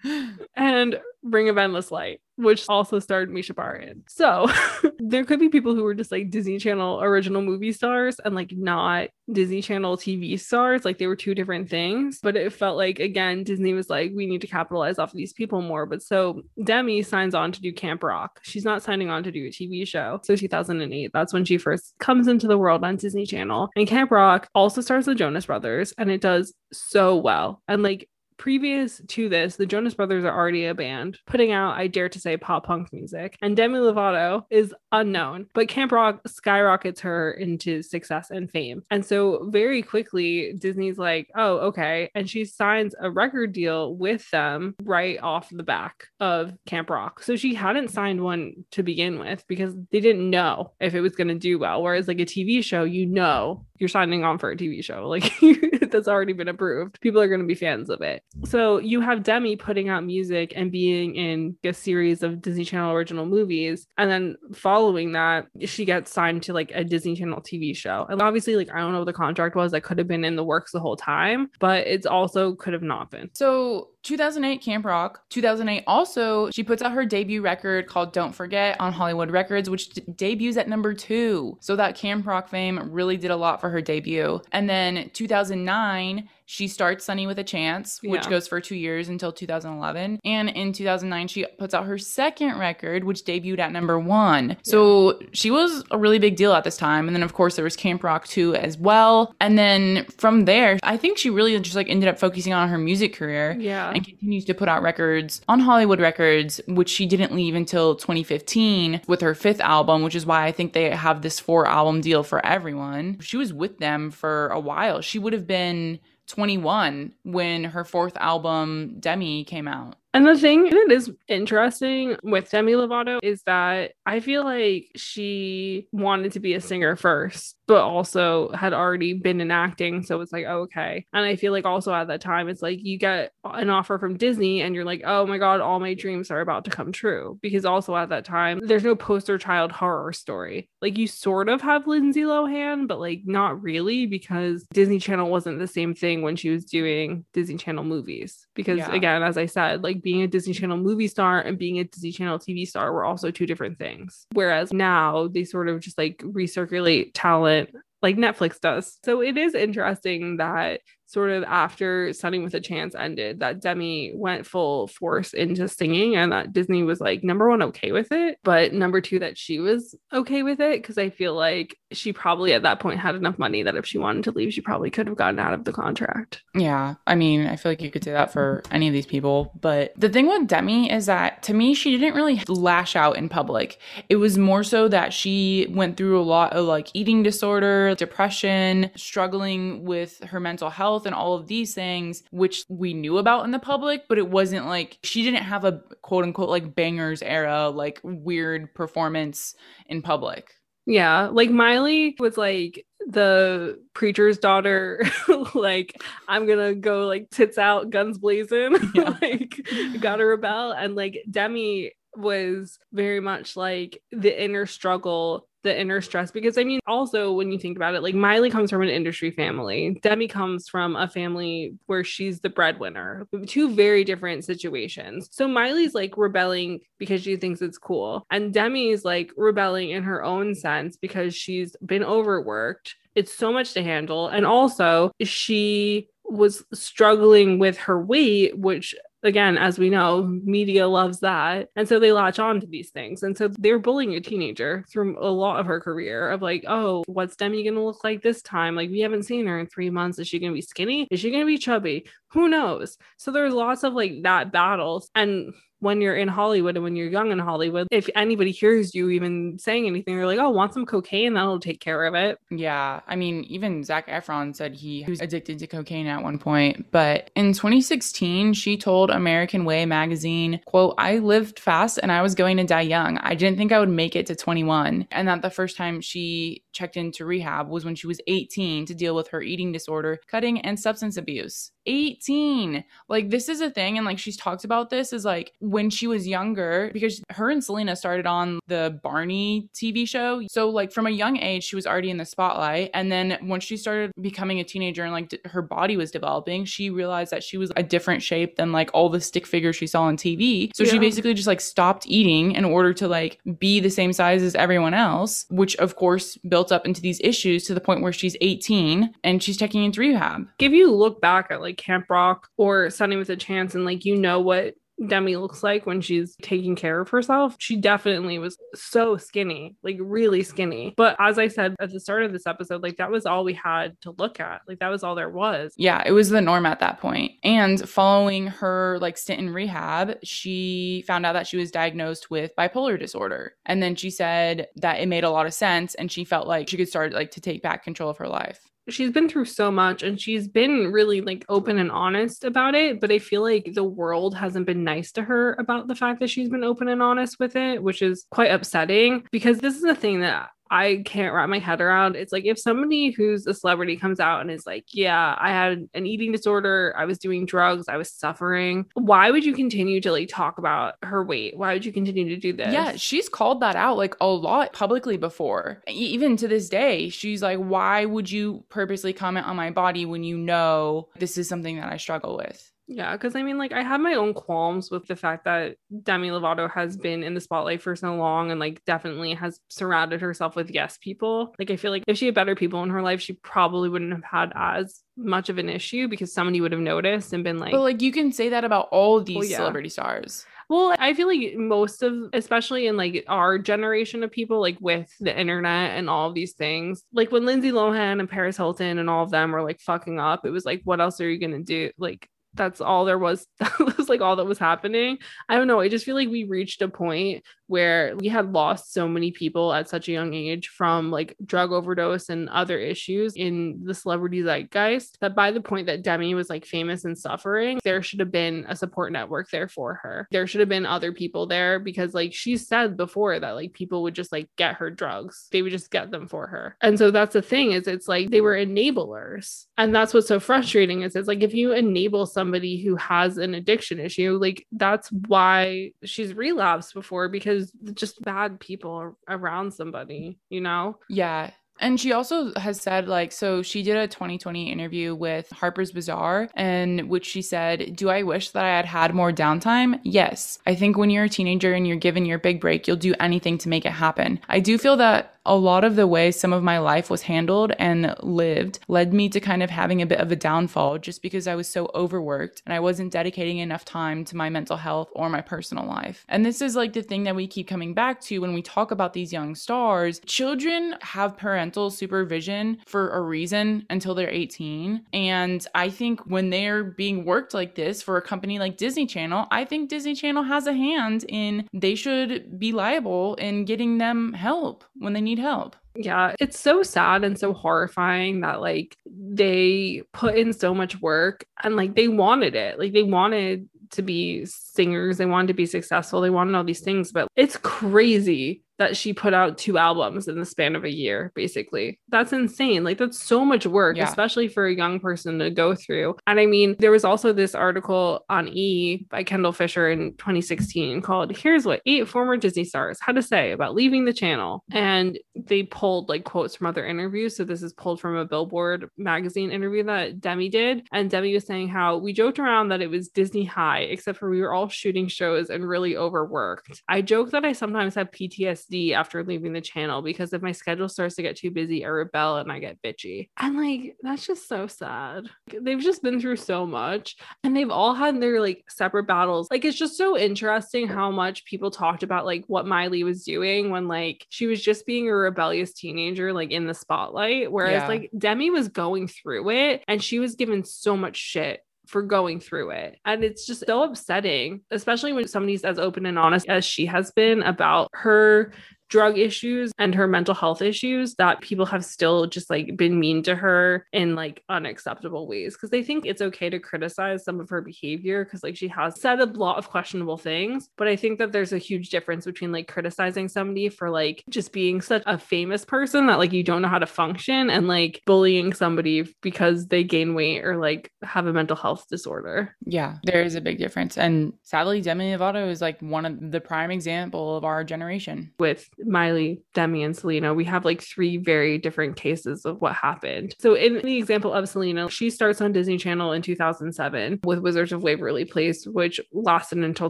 [SPEAKER 2] and Ring of Endless Light, which also starred Mischa Barton. So there could be people who were just like Disney Channel original movie stars and like not Disney Channel TV stars. Like they were two different things. But it felt like, again, Disney was like, we need to capitalize off of these people more. But so Demi signs on to do Camp Rock. She's not signing on to do a TV show. So 2008, that's when she first comes into the world on Disney Channel. And Camp Rock also stars the Jonas Brothers and it does so well. And like previous to this, the Jonas Brothers are already a band putting out, I dare to say, pop punk music. And Demi Lovato is unknown, but Camp Rock skyrockets her into success and fame. And so, very quickly, Disney's like, oh, okay. And she signs a record deal with them right off the back of Camp Rock. So, she hadn't signed one to begin with because they didn't know if it was going to do well. Whereas, like a TV show, you know, you're signing on for a TV show. Like that's already been approved. People are going to be fans of it. So you have Demi putting out music and being in a series of Disney Channel original movies. And then following that, she gets signed to like a Disney Channel TV show. And obviously, like, I don't know what the contract was. That could have been in the works the whole time, but it's also could have not been.
[SPEAKER 3] So 2008 Camp Rock. 2008 also, she puts out her debut record called Don't Forget on Hollywood Records, which d- debuts at number two. So that Camp Rock fame really did a lot for her debut. And then 2009, she starts Sunny with a Chance, which
[SPEAKER 2] Yeah.
[SPEAKER 3] goes for two years until 2011. And in 2009, she puts out her second record, which debuted at number one. So she was a really big deal at this time. And then, of course, there was Camp Rock 2 as well. And then from there, I think she really just like ended up focusing on her music career
[SPEAKER 2] Yeah.
[SPEAKER 3] and continues to put out records on Hollywood Records, which she didn't leave until 2015 with her fifth album, which is why I think they have this four album deal for everyone. She was with them for a while. She would have been 21 when her fourth album, Demi, came out.
[SPEAKER 2] And the thing that is interesting with Demi Lovato is that I feel like she wanted to be a singer first, but also had already been in acting. So it's like, oh, okay. And I feel like also at that time, it's like you get an offer from Disney and you're like, oh my God, all my dreams are about to come true. Because also at that time, there's no poster child horror story. Like you sort of have Lindsay Lohan, but like not really because Disney Channel wasn't the same thing when she was doing Disney Channel movies. Because
[SPEAKER 3] Yeah.
[SPEAKER 2] again, as I said, like being a Disney Channel movie star and being a Disney Channel TV star were also two different things. Whereas now they sort of just like recirculate talent like Netflix does. So it is interesting that sort of after Sunny with a Chance ended, that Demi went full force into singing and that Disney was like number one, okay with it, but number two, that she was okay with it. Cause I feel like she probably at that point had enough money that if she wanted to leave, she probably could have gotten out of the contract.
[SPEAKER 3] Yeah, I mean, I feel like you could say that for any of these people. But the thing with Demi is that to me, she didn't really lash out in public. It was more so that she went through a lot of like eating disorder, depression, struggling with her mental health, and all of these things, which we knew about in the public, but it wasn't like she didn't have a quote unquote like Bangerz era, like weird performance in public.
[SPEAKER 2] Yeah, like Miley was like the preacher's daughter, like I'm gonna go like tits out, guns blazing,
[SPEAKER 3] Yeah.
[SPEAKER 2] like gotta rebel. And like Demi was very much like the inner struggle, the inner stress. Because I mean, also when you think about it, like Miley comes from an industry family, Demi comes from a family where she's the breadwinner, two very different situations. So Miley's like rebelling because she thinks it's cool, and Demi's like rebelling in her own sense because she's been overworked. It's so much to handle. And also, she was struggling with her weight, which again, as we know, media loves that. And so they latch on to these things. And so they're bullying a teenager through a lot of her career of like, oh, what's Demi going to look like this time? Like, we haven't seen her in three months. Is she going to be skinny? Is she going to be chubby? Who knows? So there's lots of like that battles. And when you're in Hollywood and when you're young in Hollywood, if anybody hears you even saying anything, they're like, oh, want some cocaine? That'll take care of it.
[SPEAKER 3] Yeah, I mean, even Zac Efron said he was addicted to cocaine at one point. But in 2016, she told American Way magazine, quote, I lived fast and I was going to die young. I didn't think I would make it to 21. And that the first time she checked into rehab was when she was 18 to deal with her eating disorder, cutting, and substance abuse. 18. Like, this is a thing. And like, she's talked about this is like when she was younger, because her and Selena started on the Barney TV show. So, like, from a young age, she was already in the spotlight. And then once she started becoming a teenager and like d- her body was developing, she realized that she was a different shape than like all the stick figures she saw on TV. So, she basically just like stopped eating in order to like be the same size as everyone else, which of course built up into these issues to the point where she's 18 and she's checking into rehab.
[SPEAKER 2] if you look back at like Camp Rock or Sunny with a Chance and like you know what Demi looks like when she's taking care of herself. She definitely was so skinny, like really skinny. But as I said at the start of this episode, like that was all we had to look at. Like that was all there was.
[SPEAKER 3] Yeah, it was the norm at that point. And following her like stint in rehab, she found out that she was diagnosed with bipolar disorder. And then she said that it made a lot of sense and she felt like she could start like to take back control of her life
[SPEAKER 2] she's been through so much and she's been really like open and honest about it but i feel like the world hasn't been nice to her about the fact that she's been open and honest with it which is quite upsetting because this is the thing that I can't wrap my head around. It's like if somebody who's a celebrity comes out and is like, Yeah, I had an eating disorder, I was doing drugs, I was suffering. Why would you continue to like talk about her weight? Why would you continue to do this?
[SPEAKER 3] Yeah, she's called that out like a lot publicly before. Even to this day, she's like, Why would you purposely comment on my body when you know this is something that I struggle with?
[SPEAKER 2] Yeah, because I mean, like, I have my own qualms with the fact that Demi Lovato has been in the spotlight for so long and, like, definitely has surrounded herself with yes people. Like, I feel like if she had better people in her life, she probably wouldn't have had as much of an issue because somebody would have noticed and been like,
[SPEAKER 3] But, like, you can say that about all these well, yeah. celebrity stars.
[SPEAKER 2] Well, I feel like most of, especially in like our generation of people, like with the internet and all of these things, like when Lindsay Lohan and Paris Hilton and all of them were like fucking up, it was like, what else are you going to do? Like, that's all there was that was like all that was happening. I don't know i just feel like we reached a point where we had lost so many people at such a young age from like drug overdose and other issues in the celebrity zeitgeist that by the point that demi was like famous and suffering there should have been a support network there for her. There should have been other people there because like she said before that like people would just like get her drugs. They would just get them for her. And so that's the thing is it's like they were enablers. And that's what's so frustrating is it's like if you enable somebody who has an addiction issue like that's why she's relapsed before because just bad people around somebody you know
[SPEAKER 3] yeah and she also has said, like, so she did a 2020 interview with Harper's Bazaar, and which she said, Do I wish that I had had more downtime? Yes. I think when you're a teenager and you're given your big break, you'll do anything to make it happen. I do feel that a lot of the way some of my life was handled and lived led me to kind of having a bit of a downfall just because I was so overworked and I wasn't dedicating enough time to my mental health or my personal life. And this is like the thing that we keep coming back to when we talk about these young stars. Children have parental supervision for a reason until they're 18. And I think when they're being worked like this for a company like Disney Channel, I think Disney Channel has a hand in they should be liable in getting them help when they need need help.
[SPEAKER 2] Yeah, it's so sad and so horrifying that like they put in so much work and like they wanted it. Like they wanted to be singers, they wanted to be successful, they wanted all these things, but it's crazy that she put out two albums in the span of a year, basically. That's insane. Like, that's so much work, yeah. especially for a young person to go through. And I mean, there was also this article on E by Kendall Fisher in 2016 called Here's What Eight Former Disney Stars Had to Say About Leaving the Channel. And they pulled like quotes from other interviews. So this is pulled from a Billboard magazine interview that Demi did. And Demi was saying how we joked around that it was Disney high, except for we were all shooting shows and really overworked. I joke that I sometimes have PTSD PTSD after leaving the channel because if my schedule starts to get too busy, I rebel and I get bitchy. And like, that's just so sad. They've just been through so much and they've all had their like separate battles. Like, it's just so interesting how much people talked about like what Miley was doing when like she was just being a rebellious teenager, like in the spotlight. Whereas yeah. like Demi was going through it and she was given so much shit for going through it. And it's just so upsetting, especially when somebody's as open and honest as she has been about her drug issues and her mental health issues that people have still just like been mean to her in like unacceptable ways. Because they think it's okay to criticize some of her behavior because like she has said a lot of questionable things. But i think that there's a huge difference between like criticizing somebody for like just being such a famous person that like you don't know how to function and like bullying somebody because they gain weight or like have a mental health disorder.
[SPEAKER 3] Yeah there is a big difference. And sadly demi lovato is like one of the prime example of our generation.
[SPEAKER 2] With Miley, Demi, and Selena, we have like three very different cases of what happened. So, in the example of Selena, she starts on Disney Channel in 2007 with Wizards of Waverly Place, which lasted until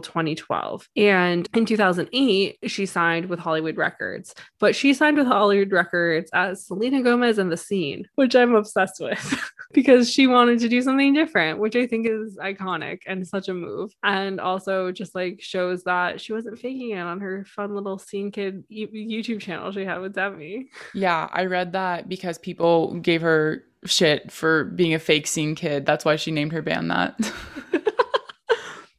[SPEAKER 2] 2012. And in 2008, she signed with Hollywood Records, but she signed with Hollywood Records as Selena Gomez and the Scene, which I'm obsessed with because she wanted to do something different, which I think is iconic and such a move. And also just like shows that she wasn't faking it on her fun little Scene Kid YouTube channel she had with Demi.
[SPEAKER 3] Yeah, I read that because people gave her shit for being a fake scene kid. That's why she named her band that.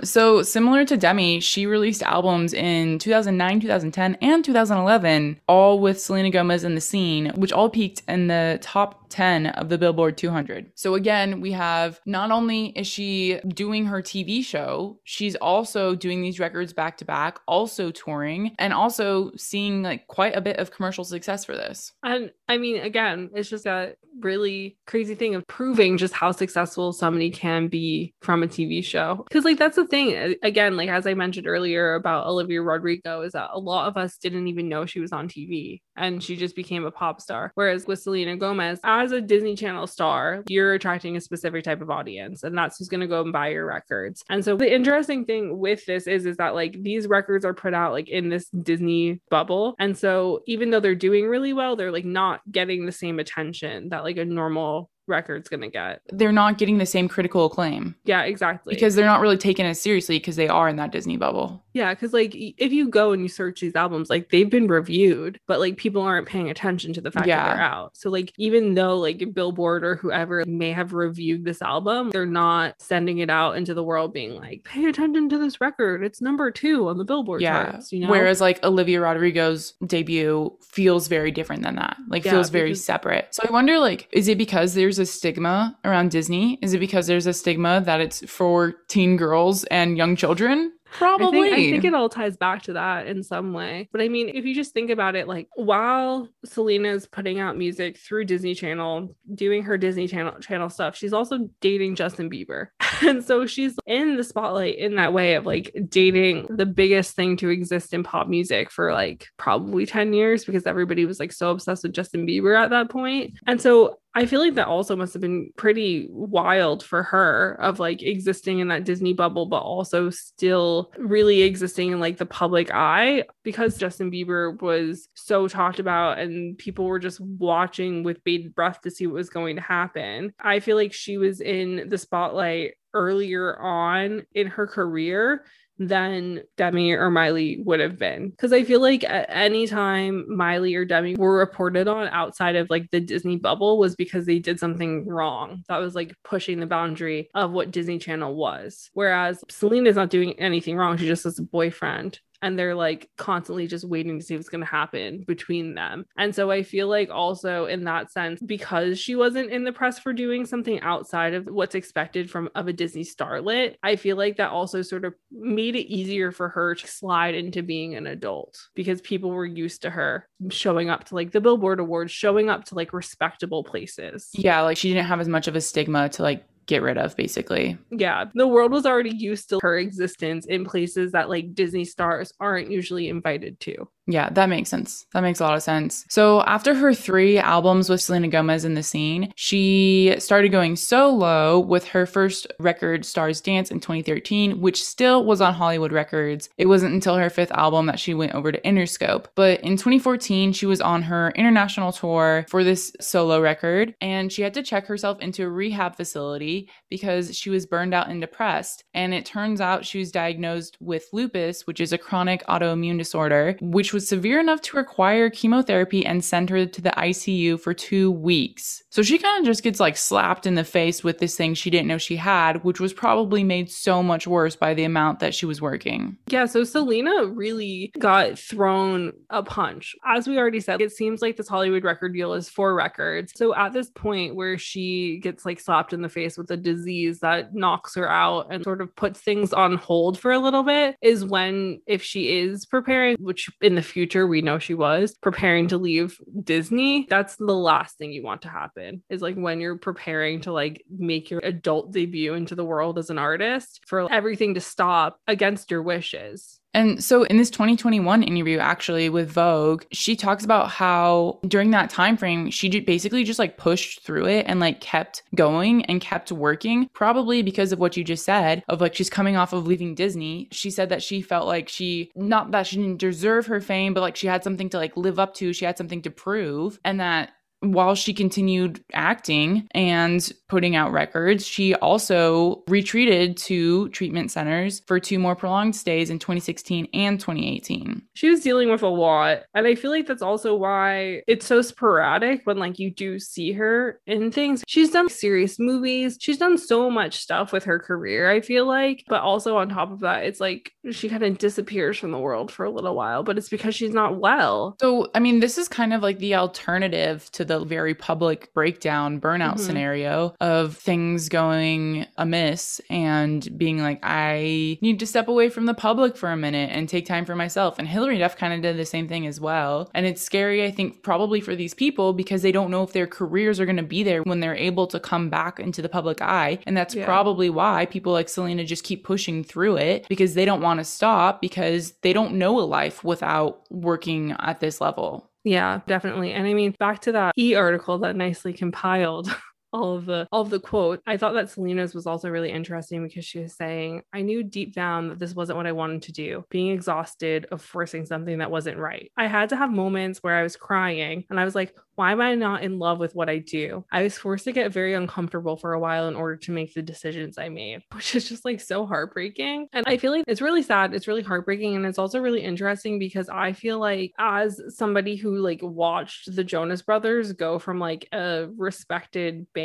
[SPEAKER 3] So, similar to Demi, she released albums in 2009, 2010, and 2011, all with Selena Gomez and The Scene, which all peaked in the top 10 of the Billboard 200. So, again, we have not only is she doing her TV show, she's also doing these records back to back, also touring, and also seeing like quite a bit of commercial success for this.
[SPEAKER 2] And I mean, again, it's just a really crazy thing of proving just how successful somebody can be from a TV show. Because, like, that's the thing. Uh, again, like, as I mentioned earlier about Olivia Rodrigo, is that a lot of us didn't even know she was on TV and she just became a pop star. Whereas with Selena Gomez, as a Disney Channel star, you're attracting a specific type of audience, and that's who's going to go and buy your records. And so the interesting thing with this is, is that like these records are put out like in this Disney bubble. And so even though they're doing really well, they're like not getting the same attention that like a normal record's gonna get.
[SPEAKER 3] They're not getting the same critical acclaim.
[SPEAKER 2] Yeah, exactly.
[SPEAKER 3] Because they're not really taken as seriously because they are in that Disney bubble.
[SPEAKER 2] Yeah, because like if you go and you search these albums, like they've been reviewed, but like people aren't paying attention to the fact
[SPEAKER 3] Yeah.
[SPEAKER 2] that they're out. So like even though like Billboard or whoever may have reviewed this album, they're not sending it out into the world being like, pay attention to this record. It's number two on the Billboard
[SPEAKER 3] Yeah.
[SPEAKER 2] charts. You know.
[SPEAKER 3] Whereas like Olivia Rodrigo's debut feels very different than that. Like
[SPEAKER 2] Yeah,
[SPEAKER 3] feels very
[SPEAKER 2] because-
[SPEAKER 3] separate. So I wonder like is it because there's a stigma around Disney? Is it because there's a stigma that it's for teen girls and young children? Probably.
[SPEAKER 2] I think, I think it all ties back to that in some way. But I mean, if you just think about it, like while Selena's putting out music through Disney Channel, doing her Disney Channel channel stuff, she's also dating Justin Bieber. And so she's in the spotlight in that way of like dating the biggest thing to exist in pop music for like probably 10 years because everybody was like so obsessed with Justin Bieber at that point. And so I feel like that also must have been pretty wild for her of like existing in that Disney bubble, but also still really existing in like the public eye because Justin Bieber was so talked about and people were just watching with bated breath to see what was going to happen. I feel like she was in the spotlight earlier on in her career than Demi or Miley would have been. Because I feel like at any time Miley or Demi were reported on outside of like the Disney bubble was because they did something wrong. That was like pushing the boundary of what Disney Channel was. Whereas Selena's not doing anything wrong. She just has a boyfriend. And they're like constantly just waiting to see what's going to happen between them. And so I feel like also in that sense, because she wasn't in the press for doing something outside of what's expected from of a Disney starlet, I feel like that also sort of made it easier for her to slide into being an adult because people were used to her showing up to like the Billboard Awards, showing up to like respectable places.
[SPEAKER 3] yeah, like she didn't have as much of a stigma to like get rid of basically.
[SPEAKER 2] Yeah, the world was already used to her existence in places that like Disney stars aren't usually invited to.
[SPEAKER 3] Yeah, that makes sense. That makes a lot of sense. So, after her three albums with Selena Gomez in the scene, she started going solo with her first record, Stars Dance, in 2013, which still was on Hollywood Records. It wasn't until her fifth album that she went over to Interscope. But in 2014, she was on her international tour for this solo record, and she had to check herself into a rehab facility because she was burned out and depressed. And it turns out she was diagnosed with lupus, which is a chronic autoimmune disorder, which was severe enough to require chemotherapy and send her to the ICU for two weeks. So she kind of just gets like slapped in the face with this thing she didn't know she had, which was probably made so much worse by the amount that she was working.
[SPEAKER 2] Yeah, so Selena really got thrown a punch. As we already said, it seems like this Hollywood record deal is for records. So at this point where she gets like slapped in the face with a disease that knocks her out and sort of puts things on hold for a little bit is when if she is preparing, which in the future we know she was preparing to leave Disney, that's the last thing you want to happen. Is like when you're preparing to like make your adult debut into the world as an artist for everything to stop against your wishes.
[SPEAKER 3] And so in this 2021 interview actually with Vogue, she talks about how during that time frame she basically just like pushed through it and like kept going and kept working probably because of what you just said of like she's coming off of leaving Disney. She said that she felt like she not that she didn't deserve her fame but like she had something to like live up to, she had something to prove and that while she continued acting and putting out records, she also retreated to treatment centers for two more prolonged stays in 2016 and 2018.
[SPEAKER 2] She was dealing with a lot. And I feel like that's also why it's so sporadic when like you do see her in things. She's done serious movies. She's done so much stuff with her career, I feel like. But also on top of that, it's like she kind of disappears from the world for a little while, but it's because she's not well.
[SPEAKER 3] So, I mean, this is kind of like the alternative to the very public breakdown burnout mm-hmm. scenario of things going amiss and being like, I need to step away from the public for a minute and take time for myself. And Hilary Duff kind of did the same thing as well. And it's scary, I think, probably for these people because they don't know if their careers are going to be there when they're able to come back into the public eye. And that's yeah. probably why people like Selena just keep pushing through it because they don't want to stop because they don't know a life without working at this level.
[SPEAKER 2] Yeah, definitely. And I mean, back to that e article that nicely compiled all of the all of the quote. I thought that Selena's was also really interesting because she was saying, I knew deep down that this wasn't what I wanted to do, being exhausted of forcing something that wasn't right. I had to have moments where I was crying and I was like, why am I not in love with what I do? I was forced to get very uncomfortable for a while in order to make the decisions I made, which is just like so heartbreaking. And I feel like it's really sad. It's really heartbreaking. And it's also really interesting because I feel like, as somebody who like watched the Jonas Brothers go from like a respected band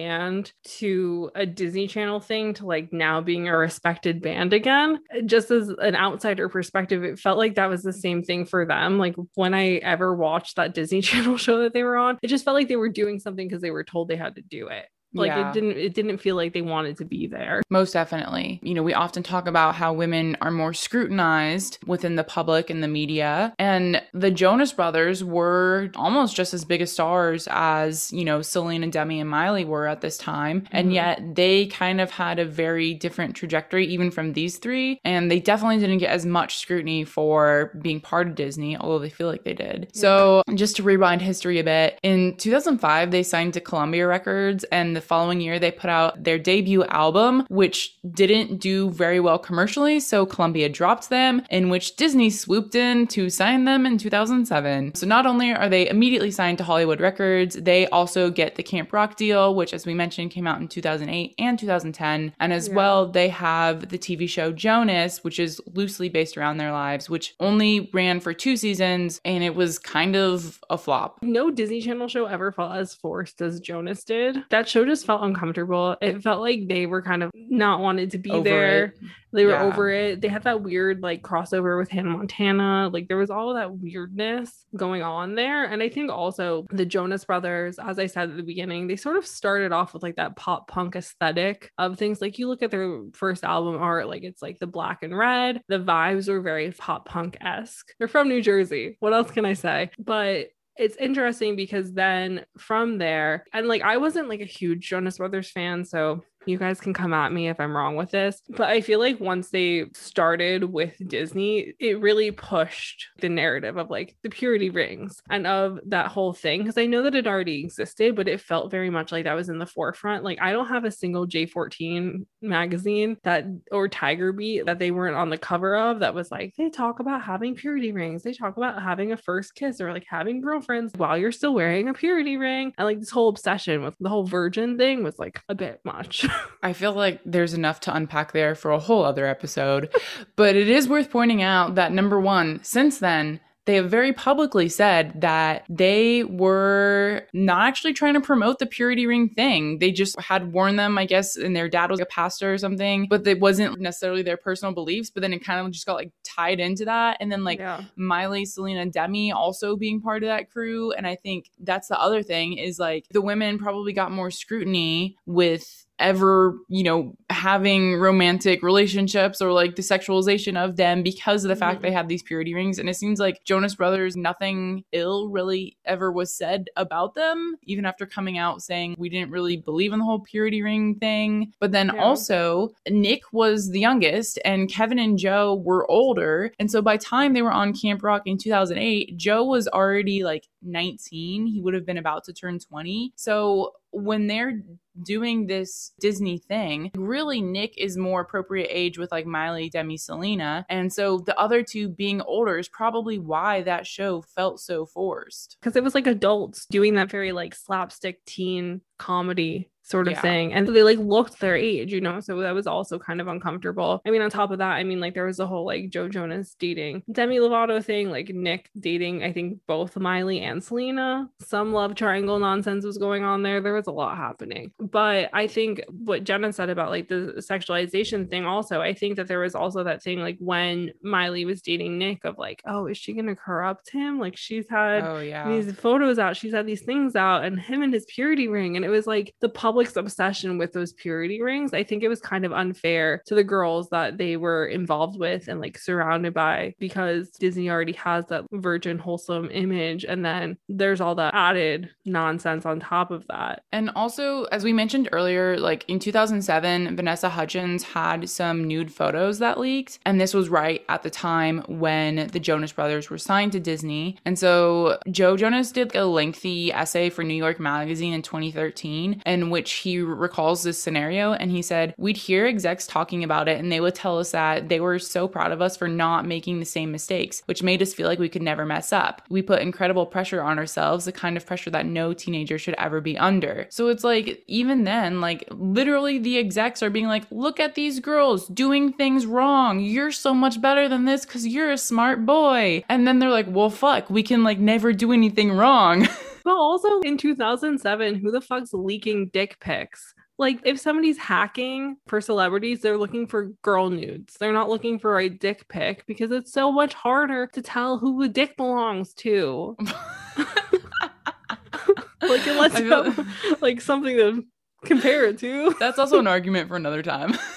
[SPEAKER 2] to a Disney Channel thing to like now being a respected band again, just as an outsider perspective, it felt like that was the same thing for them. Like when I ever watched that Disney Channel show that they were on, it just felt like they were doing something because they were told they had to do it like yeah. it didn't it didn't feel like they wanted to be there
[SPEAKER 3] most definitely you know we often talk about how women are more scrutinized within the public and the media and the jonas brothers were almost just as big as stars as you know selena demi and miley were at this time mm-hmm. and yet they kind of had a very different trajectory even from these three and they definitely didn't get as much scrutiny for being part of disney although they feel like they did yeah. so just to rewind history a bit in 2005 they signed to columbia records and the following year, they put out their debut album, which didn't do very well commercially, so Columbia dropped them, in which Disney swooped in to sign them in 2007. So not only are they immediately signed to Hollywood Records, they also get the Camp Rock deal, which, as we mentioned, came out in 2008 and 2010. And as yeah. well, they have the TV show Jonas, which is loosely based around their lives, which only ran for two seasons and it was kind of a flop.
[SPEAKER 2] No Disney Channel show ever felt as forced as Jonas did. That show just felt uncomfortable. It felt like they were kind of not wanted to be over there. It. They were yeah. over it. They had that weird like crossover with Hannah Montana. Like there was all that weirdness going on there. And I think also the Jonas Brothers, as I said at the beginning, they sort of started off with like that pop punk aesthetic of things. Like you look at their first album art, like it's like the black and red. The vibes were very pop punk esque. They're from New Jersey. What else can I say? But it's interesting because then from there, and like I wasn't like a huge Jonas Brothers fan, so you guys can come at me if I'm wrong with this, but I feel like once they started with Disney, it really pushed the narrative of like the purity rings and of that whole thing. Cause I know that it already existed, but it felt very much like that was in the forefront. Like I don't have a single J14 magazine that or Tiger Beat that they weren't on the cover of that was like, they talk about having purity rings. They talk about having a first kiss or like having girlfriends while you're still wearing a purity ring. And like this whole obsession with the whole virgin thing was like a bit much.
[SPEAKER 3] I feel like there's enough to unpack there for a whole other episode. but it is worth pointing out that number one, since then, they have very publicly said that they were not actually trying to promote the purity ring thing. They just had worn them, I guess, and their dad was a pastor or something, but it wasn't necessarily their personal beliefs. But then it kind of just got like tied into that. And then like yeah. Miley, Selena, Demi also being part of that crew. And I think that's the other thing is like the women probably got more scrutiny with ever, you know, having romantic relationships or like the sexualization of them because of the fact
[SPEAKER 2] Mhm.
[SPEAKER 3] they had these purity rings. And it seems like Jonas Brothers, nothing ill really ever was said about them, even after coming out saying we didn't really believe in the whole purity ring thing. But then
[SPEAKER 2] Yeah.
[SPEAKER 3] also, Nick was the youngest and Kevin and Joe were older. And so by time they were on Camp Rock in 2008, Joe was already like 19. He would have been about to turn 20. So when they're doing this Disney thing, really Nick is more appropriate age with like Miley, Demi, Selena. And so the other two being older is probably why that show felt so forced.
[SPEAKER 2] because it was like adults doing that very like slapstick teen comedy sort of
[SPEAKER 3] Yeah.
[SPEAKER 2] thing and they like looked their age you know so that was also kind of uncomfortable i mean on top of that i mean like there was a whole like joe jonas dating demi lovato thing like nick dating i think both miley and selena some love triangle nonsense was going on there there was a lot happening but i think what jenna said about like the sexualization thing also i think that there was also that thing like when miley was dating nick of like oh is she gonna corrupt him like she's had
[SPEAKER 3] Oh yeah.
[SPEAKER 2] these photos out. She's had these things out, and him and his purity ring. And it was like the public's obsession with those purity rings. I think it was kind of unfair to the girls that they were involved with and like surrounded by because Disney already has that virgin, wholesome image. And then there's all that added nonsense on top of that.
[SPEAKER 3] And also, as we mentioned earlier, like in 2007, Vanessa Hudgens had some nude photos that leaked. And this was right at the time when the Jonas Brothers were signed to Disney. And so Joe Jonas did a lengthy essay for New York Magazine in 2013, in which he recalls this scenario. And he said, We'd hear execs talking about it, and they would tell us that they were so proud of us for not making the same mistakes, which made us feel like we could never mess up. We put incredible pressure on ourselves, the kind of pressure that no teenager should ever be under. So it's like, even then, like literally the execs are being like, look at these girls doing things wrong. You're so much better than this because you're a smart boy. And then they're like, well, fuck, we can like never do anything wrong.
[SPEAKER 2] But also in 2007, who the fuck's leaking dick pics? Like, if somebody's hacking for celebrities, they're looking for girl nudes. They're not looking for a dick pic because it's so much harder to tell who the dick belongs to. like, unless you
[SPEAKER 3] feel-
[SPEAKER 2] have like something to compare it to.
[SPEAKER 3] That's also an argument for another time.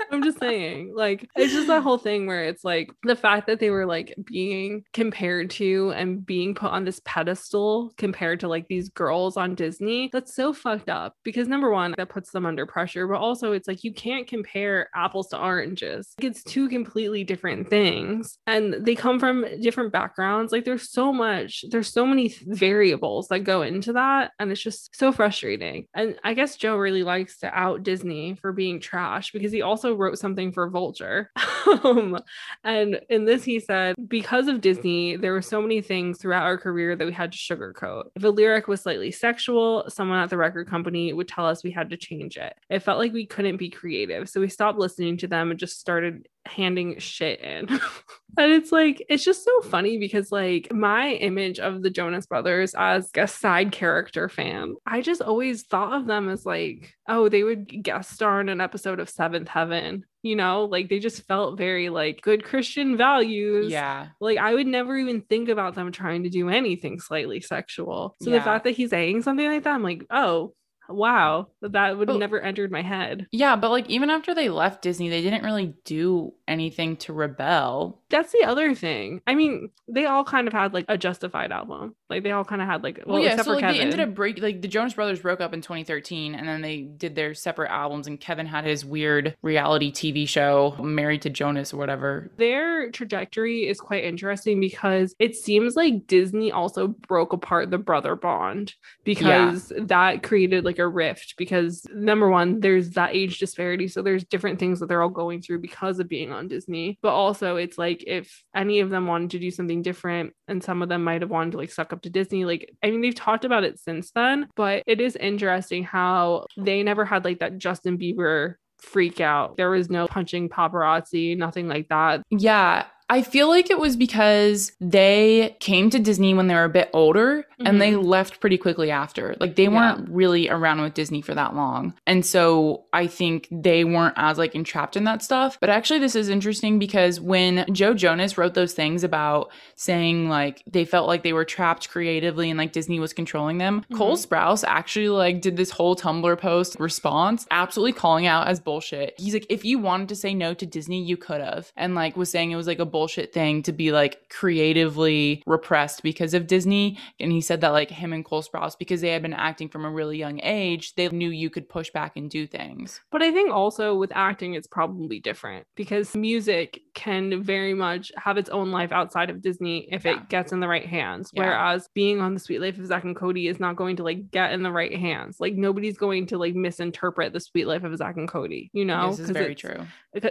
[SPEAKER 2] I'm just saying, like, it's just that whole thing where it's like the fact that they were like being compared to and being put on this pedestal compared to like these girls on Disney. That's so fucked up because number one, that puts them under pressure, but also it's like you can't compare apples to oranges. Like, it's two completely different things and they come from different backgrounds. Like, there's so much, there's so many variables that go into that. And it's just so frustrating. And I guess Joe really likes to out Disney for being trash because he also wrote something for Vulture. um, and in this, he said, because of Disney, there were so many things throughout our career that we had to sugarcoat. If a lyric was slightly sexual, someone at the record company would tell us we had to change it. It felt like we couldn't be creative. So we stopped listening to them and just started handing shit in. and it's like, it's just so funny because, like, my image of the Jonas Brothers as a side character fan, I just always thought of them as like, oh, they would guest star in an episode of Seventh Heaven. You know, like they just felt very like good Christian values.
[SPEAKER 3] yeah.
[SPEAKER 2] Like I would never even think about them trying to do anything slightly sexual. So the fact that he's saying something like that, I'm like, oh, wow, that would
[SPEAKER 3] But-
[SPEAKER 2] never entered my head.
[SPEAKER 3] Yeah, but like even after they left Disney, they didn't really do anything to rebel.
[SPEAKER 2] That's the other thing. I mean, they all kind of had like a justified album. Like they all kind of had like well,
[SPEAKER 3] Well, yeah,
[SPEAKER 2] except
[SPEAKER 3] so
[SPEAKER 2] for
[SPEAKER 3] like
[SPEAKER 2] Kevin.
[SPEAKER 3] they ended up break like the Jonas Brothers broke up in 2013 and then they did their separate albums and Kevin had his weird reality TV show Married to Jonas or whatever.
[SPEAKER 2] their trajectory is quite interesting because it seems like Disney also broke apart the brother bond because that created like a rift because number one there's that age disparity so there's different things that they're all going through because of being on Disney but also it's like if any of them wanted to do something different and some of them might have wanted to like suck up to Disney like I mean they've talked about it since then but it is interesting how they never had like that Justin Bieber freak out. There was no punching paparazzi nothing like that.
[SPEAKER 3] Yeah, I feel like it was because they came to Disney when they were a bit older mm-hmm. and they left pretty quickly after. Like they weren't yeah. really around with Disney for that long. And so I think they weren't as like entrapped in that stuff. But actually this is interesting because when Joe Jonas wrote those things about saying like they felt like they were trapped creatively and like Disney was controlling them, mm-hmm. Cole Sprouse actually like did this whole Tumblr post response absolutely calling out as bullshit. He's like if you wanted to say no to Disney, you could have. And like was saying it was like a bullshit thing to be like creatively repressed because of Disney. And he said that like him and Cole Sprouse, because they had been acting from a really young age, they knew you could push back and do things.
[SPEAKER 2] But I think also with acting, it's probably different because music can very much have its own life outside of Disney if yeah. it gets in the right hands. Yeah. Whereas being on the Suite Life of Zack and Cody is not going to like get in the right hands. Like nobody's going to like misinterpret the Suite Life of Zack and Cody, you know?
[SPEAKER 3] This is very true.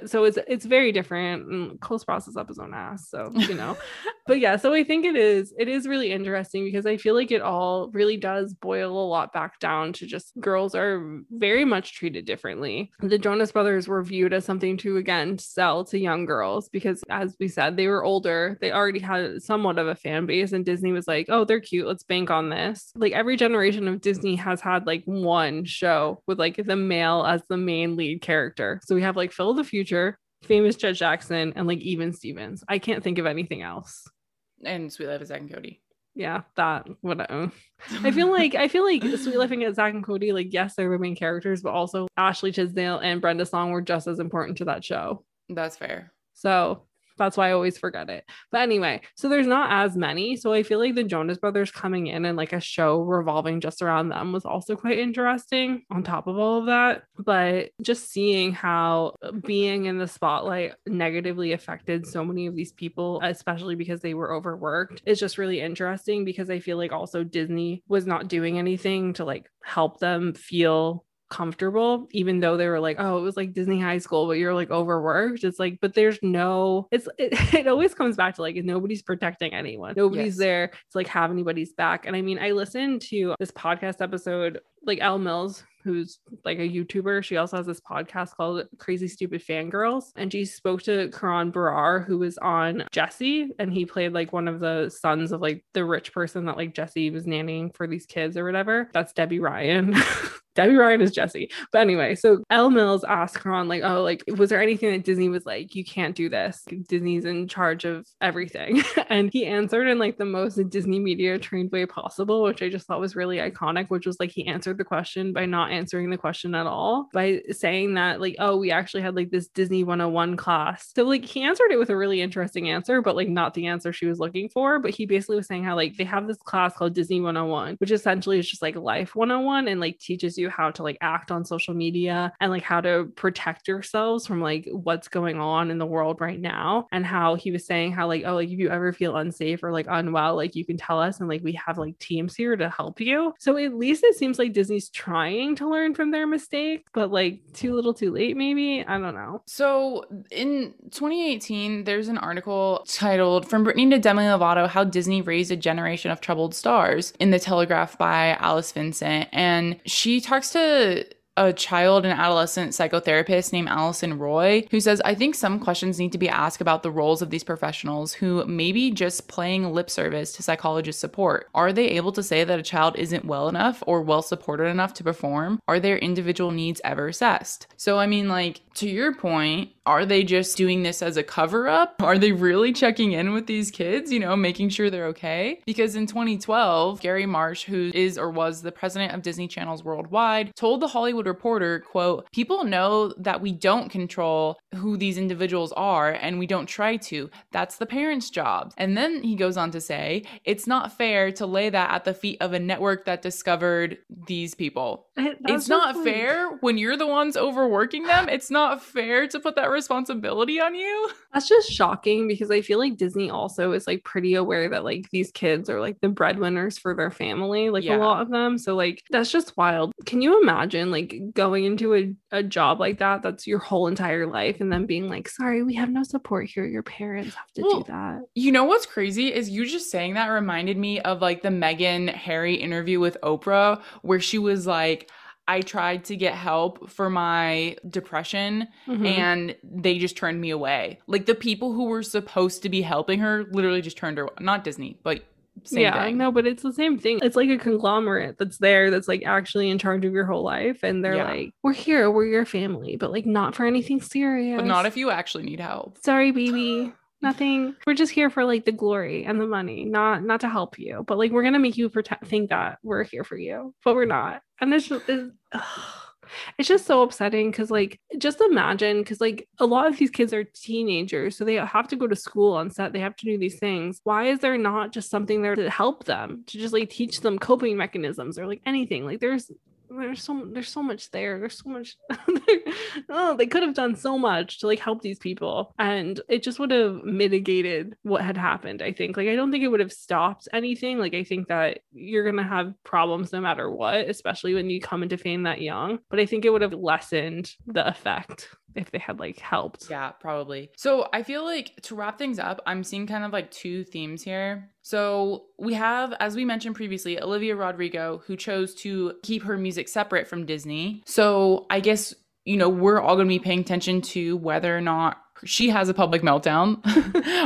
[SPEAKER 2] So it's it's very different. And Cole Sprouse is up his own ass. So, you know. but yeah, so I think it is it is really interesting because I feel like it all really does boil a lot back down to just girls are very much treated differently. The Jonas Brothers were viewed as something to again sell to young girls because as we said, they were older. They already had somewhat of a fan base and Disney was like, "Oh, they're cute. Let's bank on this." Like every generation of Disney has had like one show with like the male as the main lead character. So we have like Phil of the Future, famous Jett Jackson, and like even Stevens. I can't think of anything else.
[SPEAKER 3] And Suite Life of Zack and Cody.
[SPEAKER 2] Yeah, that whatever. I feel like I feel like Suite Life of Zack and Cody, like yes, they're the main characters, but also Ashley Tisdale and Brenda Song were just as important to that show.
[SPEAKER 3] That's fair.
[SPEAKER 2] So that's why I always forget it. But anyway, so there's not as many. So I feel like the Jonas Brothers coming in and like a show revolving just around them was also quite interesting on top of all of that. But just seeing how being in the spotlight negatively affected so many of these people, especially because they were overworked, is just really interesting because I feel like also Disney was not doing anything to like help them feel comfortable even though they were like oh it was like disney high school but you're like overworked it's like but there's no it's it, it always comes back to like nobody's protecting anyone nobody's yes. there to like have anybody's back and i mean i listened to this podcast episode like Elle Mills, who's like a YouTuber. She also has this podcast called Crazy Stupid Fangirls. And she spoke to Karan Brar, who was on Jessie, and he played like one of the sons of like the rich person that like Jessie was nannying for these kids or whatever. That's Debby Ryan. Debby Ryan is Jessie. But anyway, so Elle Mills asked Karan, like, oh, like, was there anything that Disney was like, you can't do this? Disney's in charge of everything. and he answered in like the most Disney media trained way possible, which I just thought was really iconic, which was like he answered the question by not answering the question at all, by saying that, like, oh, we actually had like this Disney 101 class. So, like, he answered it with a really interesting answer, but like not the answer she was looking for. But he basically was saying how, like, they have this class called Disney 101, which essentially is just like life 101 and like teaches you how to like act on social media and like how to protect yourselves from like what's going on in the world right now. And how he was saying how like, oh, like if you ever feel unsafe or like unwell, like you can tell us and like we have like teams here to help you. So at least it seems like Disney's trying to learn from their mistakes, but like too little too late, maybe. I don't know.
[SPEAKER 3] So in 2018, there's an article titled From Britney to Demi Lovato How Disney Raised a Generation of Troubled Stars in the Telegraph by Alice Vincent. And she talks to a child and adolescent psychotherapist named Allison Roy, who says, I think some questions need to be asked about the roles of these professionals who may be just playing lip service to psychologist support. Are they able to say that a child isn't well enough or well supported enough to perform? Are their individual needs ever assessed? So, I mean, like, to your point, are they just doing this as a cover up? Are they really checking in with these kids, you know, making sure they're okay? Because in 2012, Gary Marsh, who is or was the president of Disney Channels Worldwide, told the Hollywood Reporter, quote, "People know that we don't control who these individuals are and we don't try to. That's the parents' job." And then he goes on to say, "It's not fair to lay that at the feet of a network that discovered these people." it's not fair when you're the ones overworking them. It's not fair to put that responsibility on you.
[SPEAKER 2] That's just shocking because I feel like Disney also is like pretty aware that like these kids are like the breadwinners for their family, like yeah. a lot of them. So like that's just wild. Can you imagine like going into a, a job like that that's your whole entire life and then being like, sorry, we have no support here. Your parents have to well, do that.
[SPEAKER 3] You know what's crazy is you just saying that reminded me of like the Meghan Harry interview with Oprah where she was like, I tried to get help for my depression
[SPEAKER 2] Mhm.
[SPEAKER 3] and they just turned me away. Like the people who were supposed to be helping her literally just turned her not Disney, but same
[SPEAKER 2] yeah,
[SPEAKER 3] thing.
[SPEAKER 2] no, but it's the same thing. It's like a conglomerate that's there that's like actually in charge of your whole life. And they're
[SPEAKER 3] Yeah.
[SPEAKER 2] like, we're here, we're your family, but like not for anything serious.
[SPEAKER 3] But not if you actually need help.
[SPEAKER 2] sorry, baby. Nothing. We're just here for like the glory and the money, not not to help you. But like we're gonna make you pretend think that we're here for you, but we're not. And it's just it's, just so upsetting because like just imagine because like a lot of these kids are teenagers, so they have to go to school on set. They have to do these things. Why is there not just something there to help them to just like teach them coping mechanisms or like anything? Like there's there's so there's so much there. There's so much oh they could have done so much to like help these people and it just would have mitigated what had happened i think. Like i don't think it would have stopped anything. Like i think that you're gonna have problems no matter what especially when you come into fame that young but i think it would have lessened the effect if they had like helped.
[SPEAKER 3] Yeah, probably. So I feel like to wrap things up, I'm seeing kind of like two themes here. So we have, as we mentioned previously, Olivia Rodrigo, who chose to keep her music separate from Disney. So I guess, you know, we're all going to be paying attention to whether or not she has a public meltdown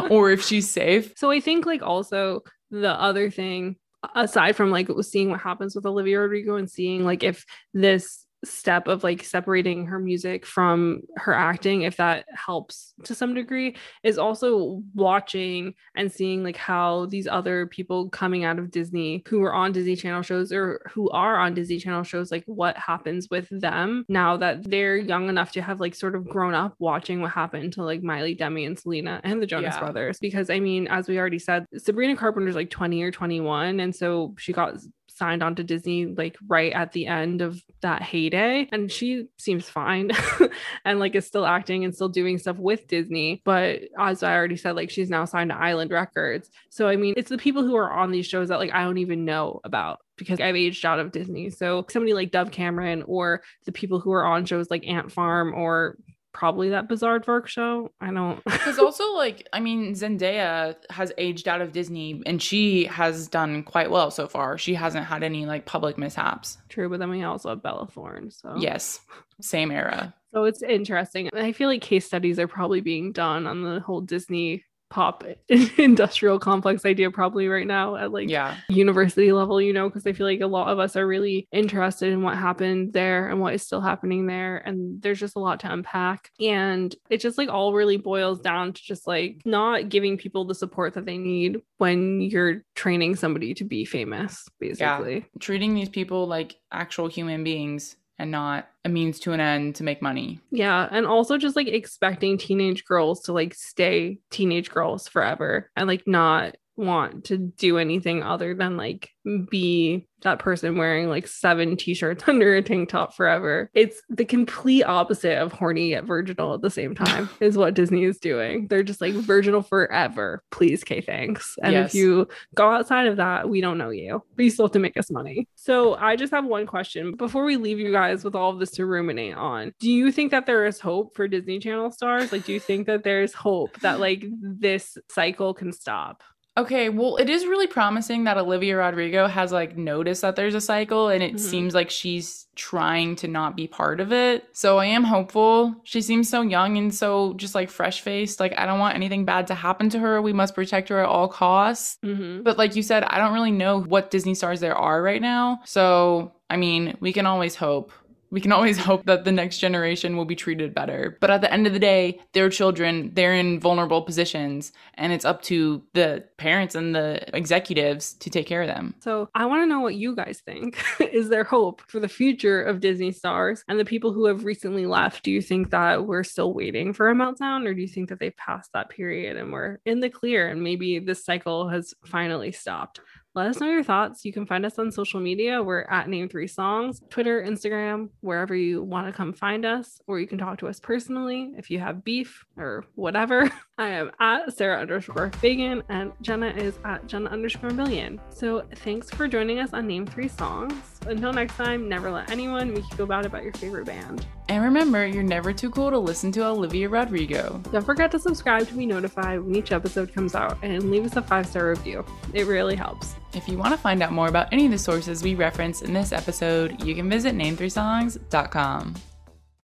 [SPEAKER 3] or if she's safe.
[SPEAKER 2] So I think like also the other thing aside from like seeing what happens with Olivia Rodrigo and seeing like if this step of like separating her music from her acting if that helps to some degree is also watching and seeing like how these other people coming out of Disney who were on Disney Channel shows or who are on Disney Channel shows like what happens with them now that they're young enough to have like sort of grown up watching what happened to like Miley Demi and Selena and the Jonas
[SPEAKER 3] Yeah.
[SPEAKER 2] Brothers because I mean as we already said Sabrina Carpenter's like 20 or 21 and so she got signed on to Disney like right at the end of that heyday and she seems fine and like is still acting and still doing stuff with Disney. But as I already said like she's now signed to Island Records. So I mean it's the people who are on these shows that like I don't even know about because I've aged out of Disney. So somebody like Dove Cameron or the people who are on shows like Ant Farm or probably that Bizaardvark show I don't
[SPEAKER 3] Because also, like, I mean, Zendaya has aged out of Disney and she has done quite well so far. She hasn't had any like public mishaps.
[SPEAKER 2] true but then we also have Bella Thorne so
[SPEAKER 3] Yes, same era.
[SPEAKER 2] So it's interesting. I feel like case studies are probably being done on the whole Disney pop industrial complex idea probably right now at like
[SPEAKER 3] Yeah.
[SPEAKER 2] university level, you know, because I feel like a lot of us are really interested in what happened there and what is still happening there. And there's just a lot to unpack. And it just like all really boils down to just like not giving people the support that they need when you're training somebody to be famous, basically.
[SPEAKER 3] Treating these people like actual human beings and not a means to an end to make money.
[SPEAKER 2] Yeah, and also just like expecting teenage girls to like stay teenage girls forever and like not want to do anything other than like be that person wearing like seven t-shirts under a tank top forever. It's the complete opposite of horny yet virginal at the same time is what Disney is doing. They're just like virginal forever. Please, K, thanks. And
[SPEAKER 3] Yes.
[SPEAKER 2] if you go outside of that, we don't know you, but you still have to make us money. So I just have one question before we leave you guys with all of this to ruminate on. Do you think that there is hope for Disney Channel stars? Like, do you think that there's hope that like this cycle can stop?
[SPEAKER 3] Okay, well, it is really promising that Olivia Rodrigo has like noticed that there's a cycle and it
[SPEAKER 2] Mhm.
[SPEAKER 3] seems like she's trying to not be part of it. So I am hopeful. She seems so young and so just like fresh faced. Like, I don't want anything bad to happen to her. We must protect her at all costs.
[SPEAKER 2] Mm-hmm.
[SPEAKER 3] But like you said, I don't really know what Disney stars there are right now. So, I mean, we can always hope. We can always hope that the next generation will be treated better. But at the end of the day, they're children, they're in vulnerable positions, and it's up to the parents and the executives to take care of them.
[SPEAKER 2] So I want to know what you guys think. Is there hope for the future of Disney stars and the people who have recently left? Do you think that we're still waiting for a meltdown, or do you think that they've passed that period and we're in the clear and maybe this cycle has finally stopped? Let us know your thoughts. You can find us on social media. We're at Name Three Songs, Twitter, Instagram, wherever you want to come find us, or you can talk to us personally if you have beef or whatever. I am at Sarah underscore Fagan and Jenna is at Jenna underscore million. So thanks for joining us on Name Three Songs. Until next time, never let anyone make you feel bad about your favorite band.
[SPEAKER 3] And remember, you're never too cool to listen to Olivia Rodrigo.
[SPEAKER 2] Don't forget to subscribe to be notified when each episode comes out and leave us a five star review. It really helps.
[SPEAKER 3] If you want to find out more about any of the sources we reference in this episode, you can visit name3songs.com.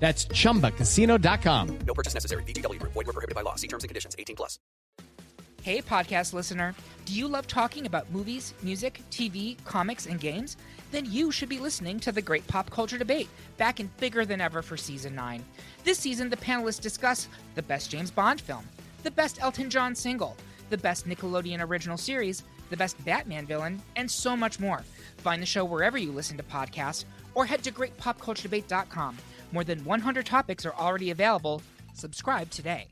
[SPEAKER 5] That's chumbacasino.com.
[SPEAKER 6] No purchase necessary. VGW Group. Void were prohibited by law. See terms and conditions. 18 plus.
[SPEAKER 7] Hey, podcast listener. Do you love talking about movies, music, TV, comics, and games? Then you should be listening to the Great Pop Culture Debate, back in bigger than ever for season 9. This season, the panelists discuss the best James Bond film, the best Elton John single, the best Nickelodeon original series, the best Batman villain, and so much more. Find the show wherever you listen to podcasts or head to greatpopculturedebate.com. More than 100 topics are already available. Subscribe today.